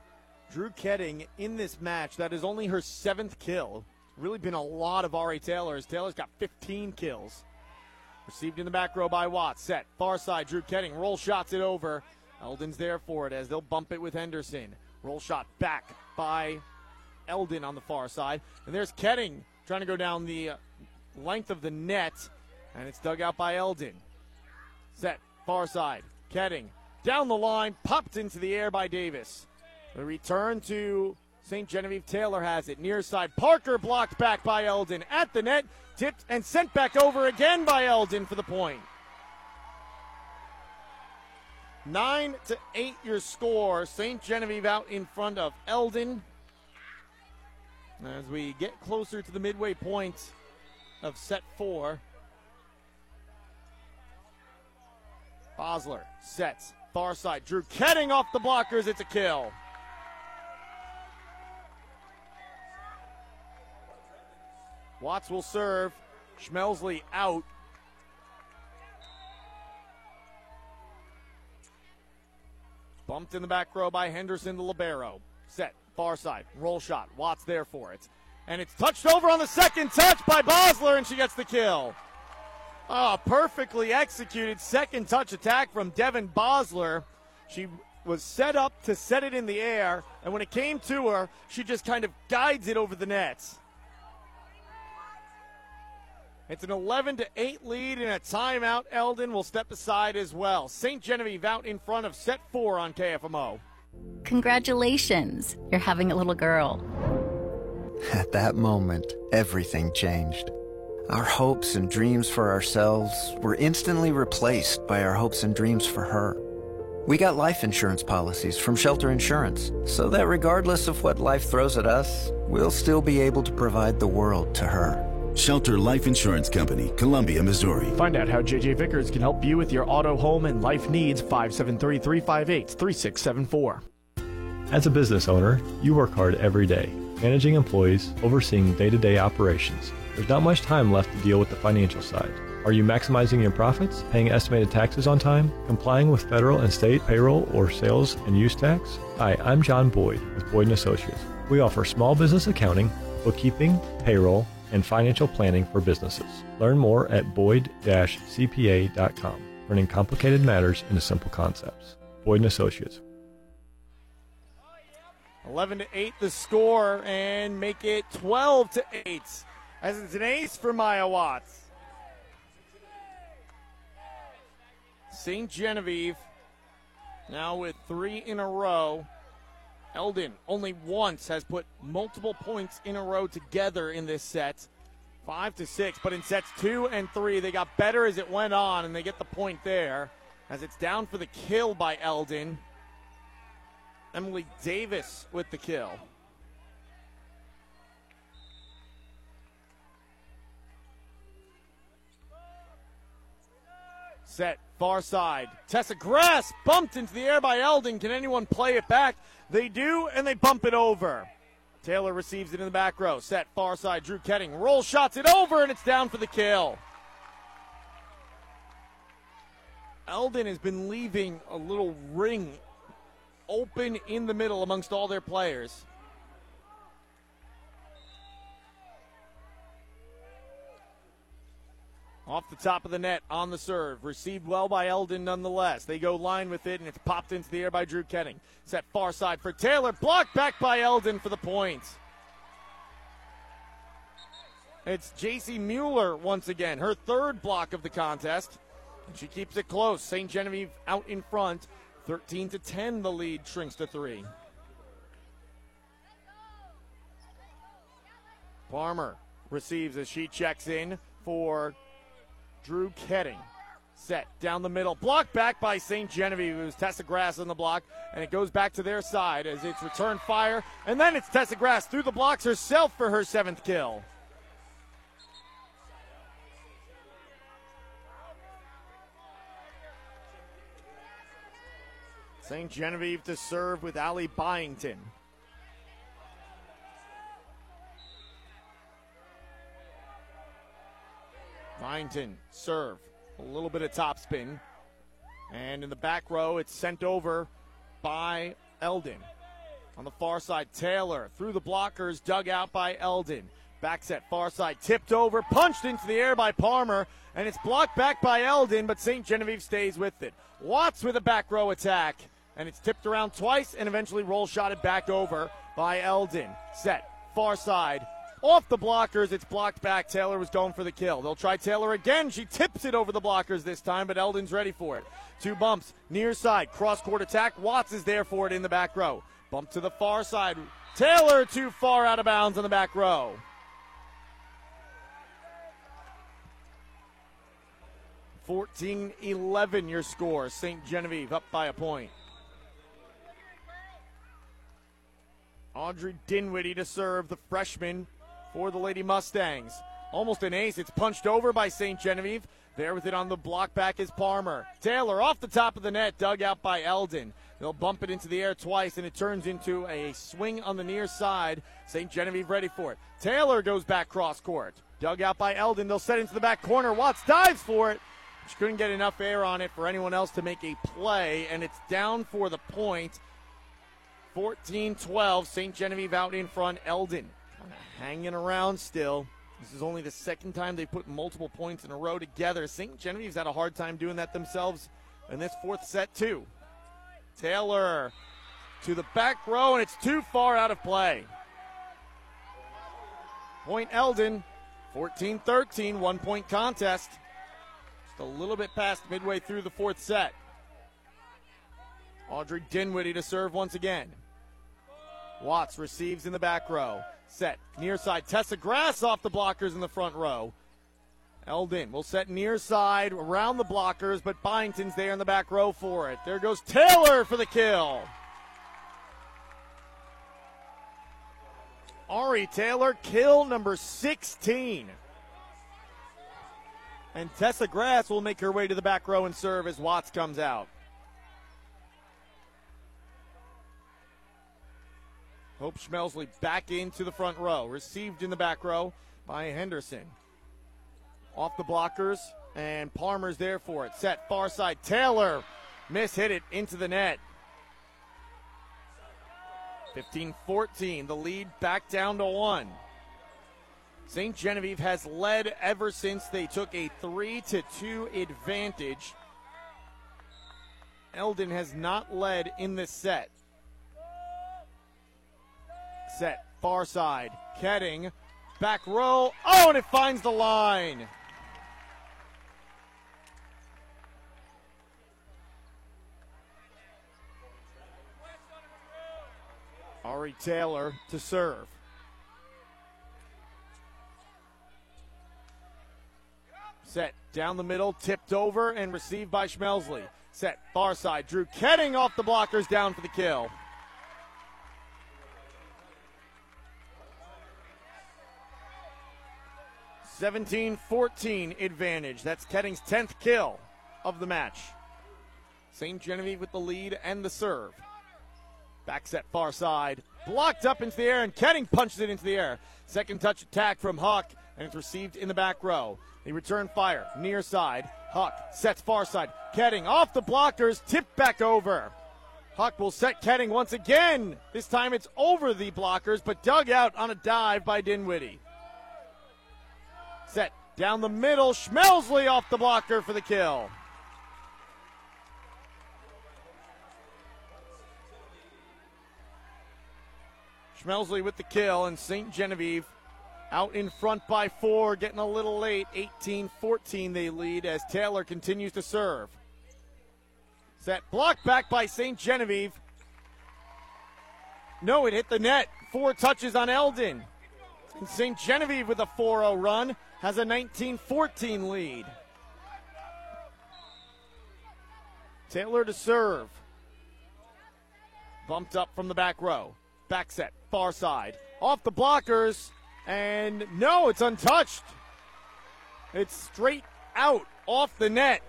Drew Ketting in this match, that is only her seventh kill. Really been a lot of Ari Taylor's. Taylor's got 15 kills. Received in the back row by Watts. Set. Far side. Drew Ketting. Roll shots it over. Eldon's there for it as they'll bump it with Henderson. Roll shot back by Eldon on the far side. And there's Ketting trying to go down the uh, length of the net. And it's dug out by Eldon. Set. Far side. Ketting down the line, popped into the air by Davis. The return to St. Genevieve Taylor has it. Near side, Parker blocked back by Eldon. At the net, tipped and sent back over again by Eldon for the point. Nine to eight, your score. St. Genevieve out in front of Eldon. As we get closer to the midway point of set four, Bosler sets far side. Drew Ketting off the blockers. It's a kill. Watts will serve. Schmelsley out. Bumped in the back row by Henderson, the libero. Set, far side, roll shot. Watts there for it. And it's touched over on the second touch by Bosler, and she gets the kill. Oh, perfectly executed second touch attack from Devin Bosler. She was set up to set it in the air, and when it came to her, she just kind of guides it over the nets. It's an 11 to 8 lead and a timeout. Eldon will step aside as well. St. Genevieve out in front of set four on KFMO. Congratulations, you're having a little girl. At that moment, everything changed. Our hopes and dreams for ourselves were instantly replaced by our hopes and dreams for her. We got life insurance policies from Shelter Insurance so that regardless of what life throws at us, we'll still be able to provide the world to her. Shelter Life Insurance Company, Columbia, Missouri. Find out how JJ Vickers can help you with your auto, home, and life needs. 573 358 3674. As a business owner, you work hard every day, managing employees, overseeing day to day operations. There's not much time left to deal with the financial side. Are you maximizing your profits, paying estimated taxes on time, complying with federal and state payroll or sales and use tax? Hi, I'm John Boyd with Boyd & Associates. We offer small business accounting, bookkeeping, payroll, and financial planning for businesses. Learn more at boyd-cpa.com, turning complicated matters into simple concepts. Boyd & Associates. 11 to 8 the score and make it 12 to 8 as it's an ace for Maya Watts. St. Genevieve now with three in a row. Eldon only once has put multiple points in a row together in this set. Five to six, but in sets two and three, they got better as it went on, and they get the point there as it's down for the kill by Eldon. Emily Davis with the kill. Set far side. Tessa Grass bumped into the air by Eldon. Can anyone play it back? They do, and they bump it over. Taylor receives it in the back row. Set far side. Drew Ketting roll shots it over, and it's down for the kill. Eldon has been leaving a little ring open in the middle amongst all their players. Off the top of the net on the serve. Received well by Eldon nonetheless. They go line with it, and it's popped into the air by Drew Ketting. Set far side for Taylor. Blocked back by Eldon for the point. It's JC Mueller once again, her third block of the contest. And she keeps it close. St. Genevieve out in front. 13 to 10, the lead shrinks to three. Palmer receives as she checks in for Drew Ketting. Set down the middle. Blocked back by St. Genevieve. Was Tessa Grass on the block, and it goes back to their side as it's return fire. And then it's Tessa Grass through the blocks herself for her seventh kill. St. Genevieve to serve with Allie Byington. Byington serve. A little bit of topspin. And in the back row, it's sent over by Eldon. On the far side, Taylor through the blockers, dug out by Eldon. Back set, far side, tipped over, punched into the air by Palmer, and it's blocked back by Eldon, but St. Genevieve stays with it. Watts with a back row attack, and it's tipped around twice and eventually roll shotted back over by Eldon. Set, far side, off the blockers. It's blocked back. Taylor was going for the kill. They'll try Taylor again. She tips it over the blockers this time, but Eldon's ready for it. Two bumps near side, cross court attack. Watts is there for it in the back row. Bump to the far side. Taylor too far out of bounds on the back row. Fourteen eleven your score. St. Genevieve up by a point. Audrey Dinwiddie to serve the freshman for the Lady Mustangs. Almost an ace. It's punched over by St. Genevieve. There with it on the block back is Palmer. Taylor off the top of the net, dug out by Eldon. They'll bump it into the air twice, and it turns into a swing on the near side. St. Genevieve ready for it. Taylor goes back cross court. Dug out by Eldon. They'll set into the back corner. Watts dives for it. She couldn't get enough air on it for anyone else to make a play, and it's down for the point. 14 12. St. Genevieve out in front. Eldon hanging around still. This is only the second time they put multiple points in a row together. St. Genevieve's had a hard time doing that themselves in this fourth set, too. Taylor to the back row, and it's too far out of play. Point Eldon, 14 13, one point contest. Just a little bit past midway through the fourth set. Audrey Dinwiddie to serve once again. Watts receives in the back row. Set near side. Tessa Grass off the blockers in the front row. Eldon will set near side around the blockers, but Byington's there in the back row for it. There goes Taylor for the kill. Ari Taylor, kill number 16. And Tessa Grass will make her way to the back row and serve as Watts comes out. Hope Schmelsley back into the front row. Received in the back row by Henderson. Off the blockers, and Palmer's there for it. Set far side. Taylor miss hit it into the net. 15 14. The lead back down to one. St. Genevieve has led ever since they took a 3 to 2 advantage. Eldon has not led in this set. Set far side. Ketting back row. Oh, and it finds the line. Ari Taylor to serve. Set down the middle, tipped over, and received by Schmelsley. Set far side. Drew Ketting off the blockers down for the kill. Seventeen fourteen advantage. That's Ketting's 10th kill of the match. St. Genevieve with the lead and the serve. Back set far side. Blocked up into the air, and Ketting punches it into the air. Second touch attack from Huck, and it's received in the back row. They return fire near side. Huck sets far side. Ketting off the blockers, tipped back over. Huck will set Ketting once again. This time it's over the blockers, but dug out on a dive by Dinwiddie. Set down the middle. Schmelsley off the blocker for the kill. Schmelsley with the kill, and St. Genevieve out in front by four, getting a little late. 18 14 they lead as Taylor continues to serve. Set blocked back by St. Genevieve. No, it hit the net. Four touches on Eldon. St. Genevieve with a 4 0 run has a 19 14 lead. Taylor to serve. Bumped up from the back row. Back set, far side. Off the blockers. And no, it's untouched. It's straight out off the net.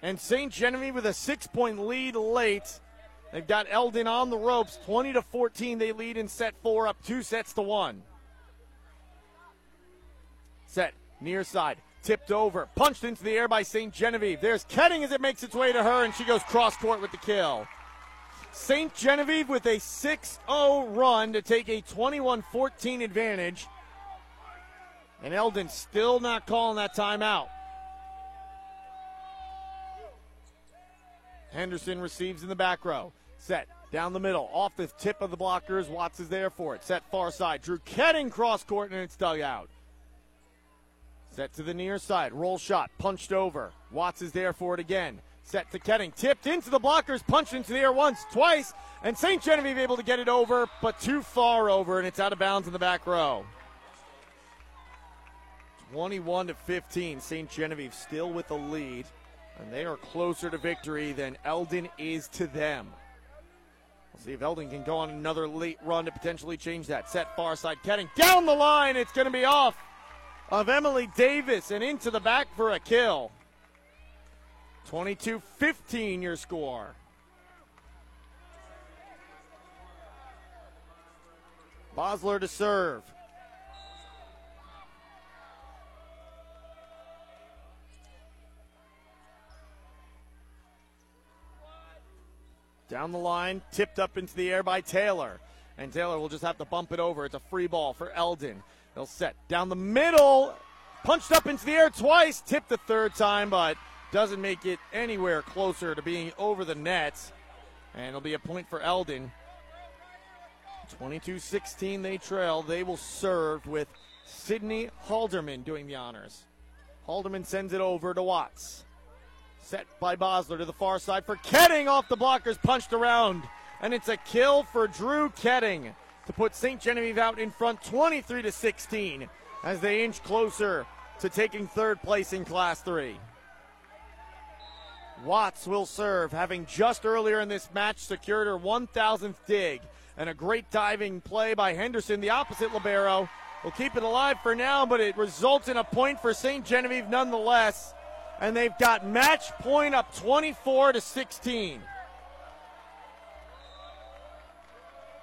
And St. Genevieve with a six point lead late. They've got Eldon on the ropes. 20 to 14, they lead in set four, up two sets to one. Set near side, tipped over, punched into the air by St. Genevieve. There's Ketting as it makes its way to her, and she goes cross court with the kill. St. Genevieve with a 6 0 run to take a 21 14 advantage. And Eldon still not calling that timeout. Henderson receives in the back row. Set Down the middle, off the tip of the blockers. Watts is there for it. Set far side. Drew Ketting cross court and it's dug out. Set to the near side. Roll shot. Punched over. Watts is there for it again. Set to Ketting. Tipped into the blockers. Punched into the air once, twice. And St. Genevieve able to get it over, but too far over, and it's out of bounds in the back row. 21 to 15. St. Genevieve still with the lead, and they are closer to victory than Eldon is to them. We'll see if Eldon can go on another late run to potentially change that. Set far side, Ketting down the line. It's going to be off of Emily Davis and into the back for a kill. 22 15 your score. Bosler to serve. Down the line, tipped up into the air by Taylor. And Taylor will just have to bump it over. It's a free ball for Eldon. They'll set down the middle, punched up into the air twice, tipped the third time, but doesn't make it anywhere closer to being over the net. And it'll be a point for Eldon. 22 16, they trail. They will serve with Sydney Halderman doing the honors. Halderman sends it over to Watts. Set by Bosler to the far side for Ketting off the blockers, punched around. And it's a kill for Drew Ketting to put St. Genevieve out in front 23 to 16 as they inch closer to taking third place in Class 3. Watts will serve, having just earlier in this match secured her 1,000th dig. And a great diving play by Henderson, the opposite Libero. Will keep it alive for now, but it results in a point for St. Genevieve nonetheless and they've got match point up 24 to 16.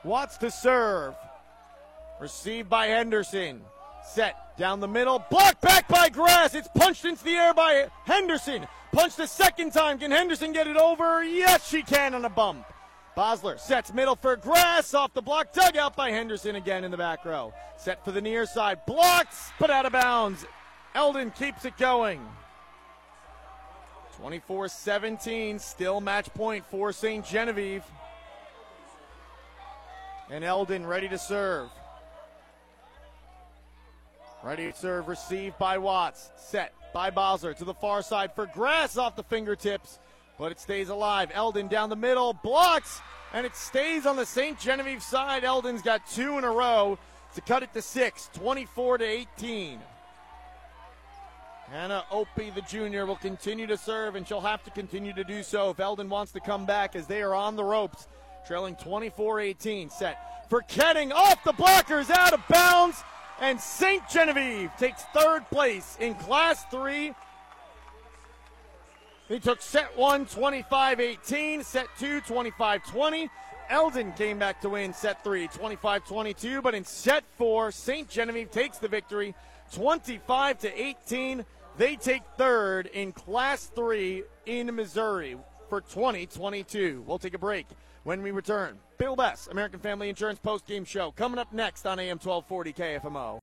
Watts to serve. Received by Henderson. Set down the middle. Blocked back by Grass. It's punched into the air by Henderson. Punched a second time. Can Henderson get it over? Yes, she can on a bump. Bosler sets middle for Grass. Off the block. Dug out by Henderson again in the back row. Set for the near side. Blocks, but out of bounds. Eldon keeps it going. 24 17, still match point for St. Genevieve. And Eldon ready to serve. Ready to serve, received by Watts. Set by Bosler to the far side for Grass off the fingertips, but it stays alive. Eldon down the middle, blocks, and it stays on the St. Genevieve side. Eldon's got two in a row to cut it to six, 24 to 18. Hannah Opie, the junior, will continue to serve, and she'll have to continue to do so if Eldon wants to come back as they are on the ropes, trailing 24 18. Set for Ketting off the blockers, out of bounds, and St. Genevieve takes third place in Class 3. He took set one 25 18, set two 25 20. Eldon came back to win set three 25 22, but in set four, St. Genevieve takes the victory 25 to 18. They take third in Class 3 in Missouri for 2022. We'll take a break when we return. Bill Bess, American Family Insurance Post Game Show, coming up next on AM 1240 KFMO.